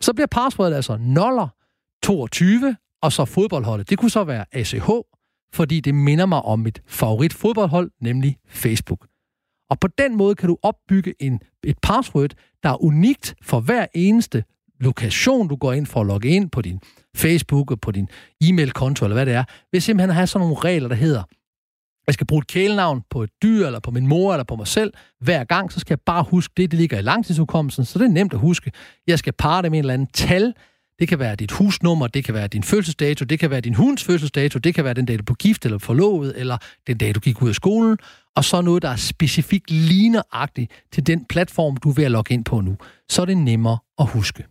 Så bliver passwordet altså Noller 22, og så fodboldholdet. Det kunne så være ACH, fordi det minder mig om mit favorit fodboldhold, nemlig Facebook. Og på den måde kan du opbygge en, et password, der er unikt for hver eneste lokation, du går ind for at logge ind på din Facebook og på din e-mail-konto, eller hvad det er, vil simpelthen have sådan nogle regler, der hedder, jeg skal bruge et kælenavn på et dyr, eller på min mor, eller på mig selv, hver gang, så skal jeg bare huske det, det ligger i langtidsudkommelsen, så det er nemt at huske. Jeg skal parre det med en eller anden tal, det kan være dit husnummer, det kan være din fødselsdato, det kan være din hunds fødselsdato, det kan være den dag, du blev gift eller forlovet, eller den dag, du gik ud af skolen, og så noget, der er specifikt ligneragtigt til den platform, du er ved at logge ind på nu. Så er det nemmere at huske.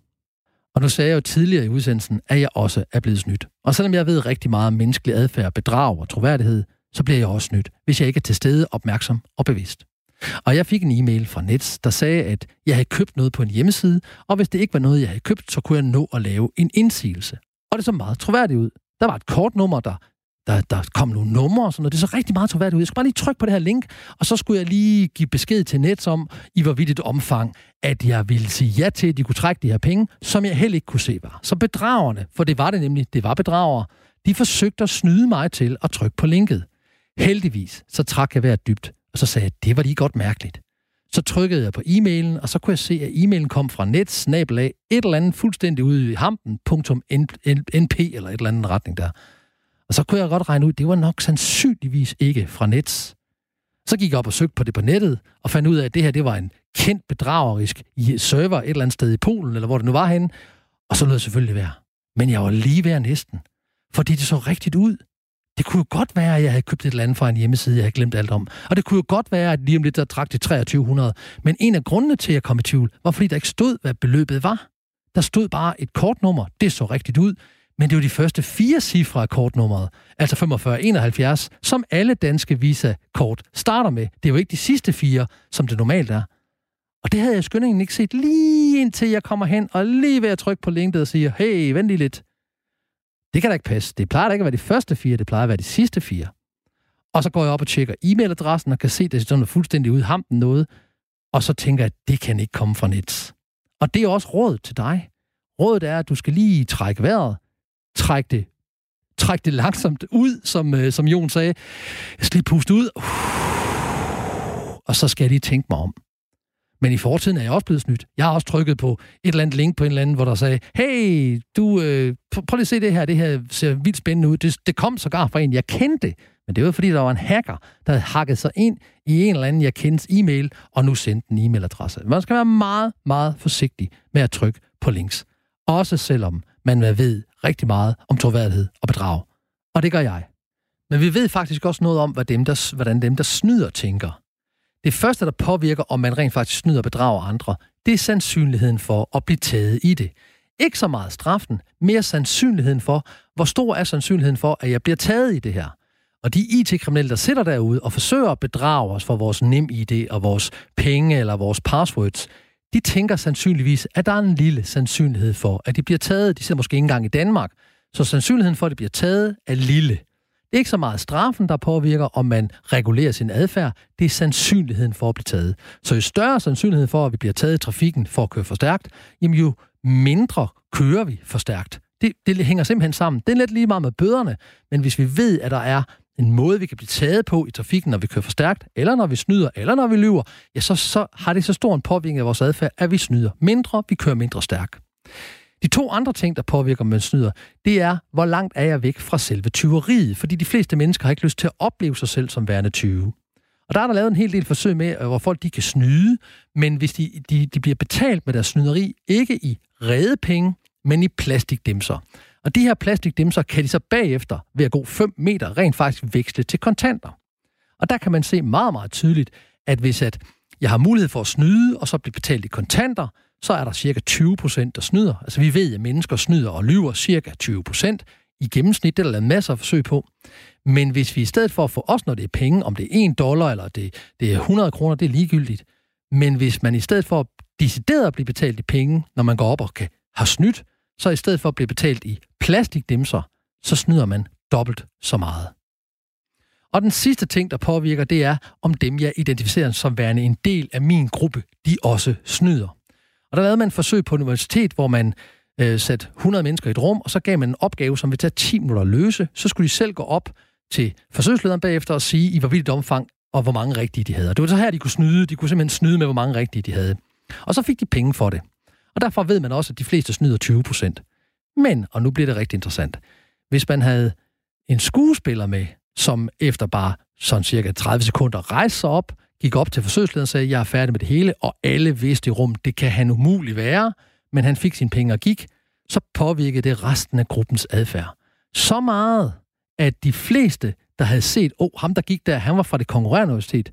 Og nu sagde jeg jo tidligere i udsendelsen, at jeg også er blevet snydt. Og selvom jeg ved rigtig meget om menneskelig adfærd, bedrag og troværdighed, så bliver jeg også snydt, hvis jeg ikke er til stede, opmærksom og bevidst. Og jeg fik en e-mail fra Nets, der sagde, at jeg havde købt noget på en hjemmeside, og hvis det ikke var noget, jeg havde købt, så kunne jeg nå at lave en indsigelse. Og det så meget troværdigt ud. Der var et kortnummer, der der, der kom nogle numre og sådan noget. Det så rigtig meget troværdigt ud. Jeg skulle bare lige trykke på det her link, og så skulle jeg lige give besked til Nets om, i hvor vidt et omfang, at jeg ville sige ja til, at de kunne trække de her penge, som jeg heller ikke kunne se var. Så bedragerne, for det var det nemlig, det var bedragere, de forsøgte at snyde mig til at trykke på linket. Heldigvis, så trak jeg vejret dybt, og så sagde jeg, det var lige godt mærkeligt. Så trykkede jeg på e-mailen, og så kunne jeg se, at e-mailen kom fra net, snabelag, et eller andet fuldstændig ude i hampen, .np eller et eller andet retning der. Og så kunne jeg godt regne ud, det var nok sandsynligvis ikke fra Nets. Så gik jeg op og søgte på det på nettet, og fandt ud af, at det her det var en kendt bedragerisk server et eller andet sted i Polen, eller hvor det nu var henne. Og så lød det selvfølgelig være. Men jeg var lige ved næsten. Fordi det så rigtigt ud. Det kunne jo godt være, at jeg havde købt et eller andet fra en hjemmeside, jeg havde glemt alt om. Og det kunne jo godt være, at lige om lidt, der trak det 2300. Men en af grundene til, at jeg kom i tvivl, var fordi der ikke stod, hvad beløbet var. Der stod bare et kortnummer. Det så rigtigt ud. Men det var de første fire cifre af kortnummeret, altså 4571, som alle danske Visa-kort starter med. Det er jo ikke de sidste fire, som det normalt er. Og det havde jeg skyndingen ikke set lige indtil jeg kommer hen og lige ved at trykke på linket og siger, hey, vent lige lidt. Det kan da ikke passe. Det plejer da ikke at være de første fire, det plejer at være de sidste fire. Og så går jeg op og tjekker e-mailadressen og kan se, at det sådan fuldstændig ud hampen noget. Og så tænker jeg, at det kan ikke komme fra Nets. Og det er også råd til dig. Rådet er, at du skal lige trække vejret, Træk det, træk det langsomt ud, som, øh, som Jon sagde. Jeg skal lige puste ud, og så skal jeg lige tænke mig om. Men i fortiden er jeg også blevet snydt. Jeg har også trykket på et eller andet link på en eller anden, hvor der sagde, hey, du, øh, prøv lige at se det her, det her ser vildt spændende ud. Det, det kom sågar fra en, jeg kendte. Men det var fordi, der var en hacker, der havde hakket sig ind i en eller anden, jeg kendes e-mail, og nu sendte en e-mailadresse. Man skal være meget, meget forsigtig med at trykke på links. Også selvom man ved rigtig meget om troværdighed og bedrag. Og det gør jeg. Men vi ved faktisk også noget om, hvad dem, der, hvordan dem, der snyder, tænker. Det første, der påvirker, om man rent faktisk snyder og bedrager andre, det er sandsynligheden for at blive taget i det. Ikke så meget straffen, mere sandsynligheden for, hvor stor er sandsynligheden for, at jeg bliver taget i det her. Og de IT-kriminelle, der sidder derude og forsøger at bedrage os for vores NemID og vores penge eller vores passwords, de tænker sandsynligvis, at der er en lille sandsynlighed for, at de bliver taget. De sidder måske ikke engang i Danmark, så sandsynligheden for, at de bliver taget, er lille. Det er ikke så meget straffen, der påvirker, om man regulerer sin adfærd. Det er sandsynligheden for at blive taget. Så jo større sandsynlighed for, at vi bliver taget i trafikken for at køre for stærkt, jamen jo mindre kører vi for stærkt. Det, det hænger simpelthen sammen. Det er lidt lige meget med bøderne, men hvis vi ved, at der er en måde, vi kan blive taget på i trafikken, når vi kører for stærkt, eller når vi snyder, eller når vi lyver, ja, så, så har det så stor en påvirkning af vores adfærd, at vi snyder mindre, vi kører mindre stærkt. De to andre ting, der påvirker, om man snyder, det er, hvor langt er jeg væk fra selve tyveriet? Fordi de fleste mennesker har ikke lyst til at opleve sig selv som værende 20. Og der er der lavet en hel del forsøg med, øh, hvor folk de kan snyde, men hvis de, de, de bliver betalt med deres snyderi, ikke i redepenge, men i plastikdimser. Og de her plastikdimser kan de så bagefter, ved at gå 5 meter, rent faktisk veksle til kontanter. Og der kan man se meget, meget tydeligt, at hvis at jeg har mulighed for at snyde, og så blive betalt i kontanter, så er der cirka 20 procent, der snyder. Altså vi ved, at mennesker snyder og lyver cirka 20 procent. I gennemsnit det er der lavet masser af forsøg på. Men hvis vi i stedet for at få os, når det er penge, om det er 1 dollar eller det, det er 100 kroner, det er ligegyldigt. Men hvis man i stedet for at decideret at blive betalt i penge, når man går op og kan, har snydt, så i stedet for at blive betalt i plastikdimser, så snyder man dobbelt så meget. Og den sidste ting, der påvirker, det er, om dem, jeg identificerer som værende en del af min gruppe, de også snyder. Og der lavede man et forsøg på universitet, hvor man øh, satte 100 mennesker i et rum, og så gav man en opgave, som ville tage 10 minutter at løse. Så skulle de selv gå op til forsøgslederen bagefter og sige, i hvor vildt omfang og hvor mange rigtige de havde. Og det var så her, de kunne snyde. De kunne simpelthen snyde med, hvor mange rigtige de havde. Og så fik de penge for det. Og derfor ved man også, at de fleste snyder 20 procent. Men, og nu bliver det rigtig interessant, hvis man havde en skuespiller med, som efter bare sådan cirka 30 sekunder rejste sig op, gik op til forsøgslederen og sagde, jeg er færdig med det hele, og alle vidste i rum, det kan han umuligt være, men han fik sine penge og gik, så påvirkede det resten af gruppens adfærd. Så meget, at de fleste, der havde set, åh, oh, ham der gik der, han var fra det konkurrerende universitet,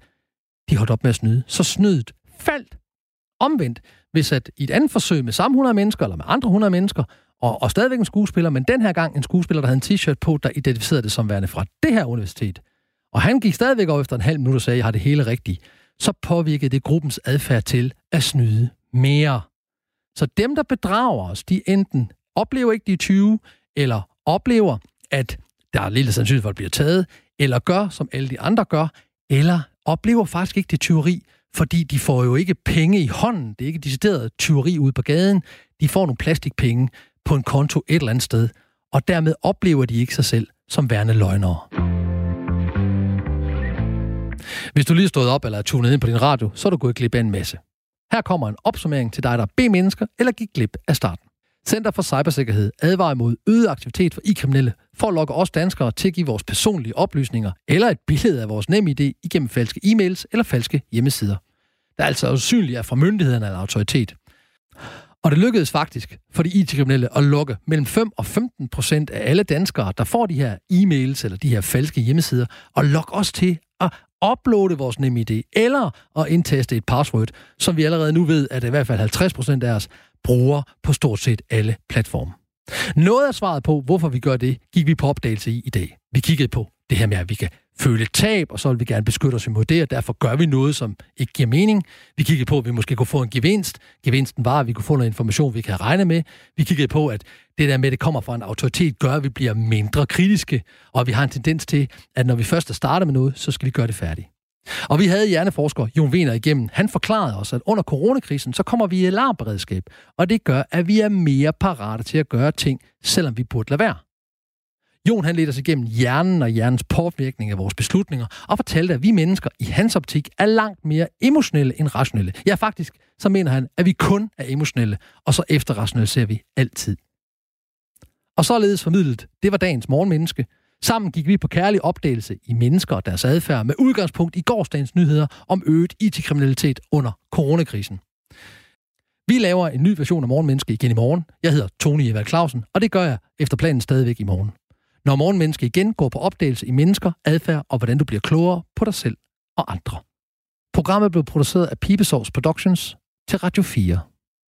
de holdt op med at snyde. Så snydet faldt. Omvendt, hvis at i et andet forsøg med samme 100 mennesker, eller med andre 100 mennesker, og, og stadigvæk en skuespiller, men den her gang en skuespiller, der havde en t-shirt på, der identificerede det som værende fra det her universitet, og han gik stadigvæk over efter en halv minut og sagde, jeg har det hele rigtigt, så påvirkede det gruppens adfærd til at snyde mere. Så dem, der bedrager os, de enten oplever ikke de 20, eller oplever, at der er lille sandsynlighed for at blive taget, eller gør, som alle de andre gør, eller oplever faktisk ikke det tyveri, fordi de får jo ikke penge i hånden. Det er ikke decideret tyveri ude på gaden. De får nogle plastikpenge på en konto et eller andet sted, og dermed oplever de ikke sig selv som værende løgnere. Hvis du lige er stået op eller er tunet ind på din radio, så er du gået glip af en masse. Her kommer en opsummering til dig, der B-mennesker eller gik glip af starten. Center for Cybersikkerhed advarer mod øget aktivitet for i-kriminelle for at lokke os danskere til at give vores personlige oplysninger eller et billede af vores nem idé igennem falske e-mails eller falske hjemmesider. Der er altså usynligt er fra myndighederne eller autoritet. Og det lykkedes faktisk for de IT-kriminelle at lukke mellem 5 og 15 procent af alle danskere, der får de her e-mails eller de her falske hjemmesider, og lokke os til at uploade vores NemID, eller at indtaste et password, som vi allerede nu ved, at i hvert fald 50% af os bruger på stort set alle platforme. Noget af svaret på, hvorfor vi gør det, gik vi på opdagelse i i dag. Vi kiggede på det her med, at vi kan føle tab, og så vil vi gerne beskytte os imod det, og derfor gør vi noget, som ikke giver mening. Vi kiggede på, at vi måske kunne få en gevinst. Gevinsten var, at vi kunne få noget information, vi kan regne med. Vi kiggede på, at det der med, at det kommer fra en autoritet, gør, at vi bliver mindre kritiske, og vi har en tendens til, at når vi først er startet med noget, så skal vi gøre det færdigt. Og vi havde hjerneforsker Jon Wiener igennem. Han forklarede os, at under coronakrisen, så kommer vi i alarmberedskab, og det gør, at vi er mere parate til at gøre ting, selvom vi burde lade være. Jon han ledte os igennem hjernen og hjernens påvirkning af vores beslutninger, og fortalte, at vi mennesker i hans optik er langt mere emotionelle end rationelle. Ja, faktisk, så mener han, at vi kun er emotionelle, og så efterrationaliserer vi altid. Og således formidlet, det var dagens morgenmenneske. Sammen gik vi på kærlig opdagelse i mennesker og deres adfærd med udgangspunkt i gårsdagens nyheder om øget IT-kriminalitet under coronakrisen. Vi laver en ny version af Morgenmenneske igen i morgen. Jeg hedder Tony Evald Clausen, og det gør jeg efter planen stadigvæk i morgen når Morgenmenneske igen går på opdagelse i mennesker, adfærd og hvordan du bliver klogere på dig selv og andre. Programmet blev produceret af Pibesovs Productions til Radio 4.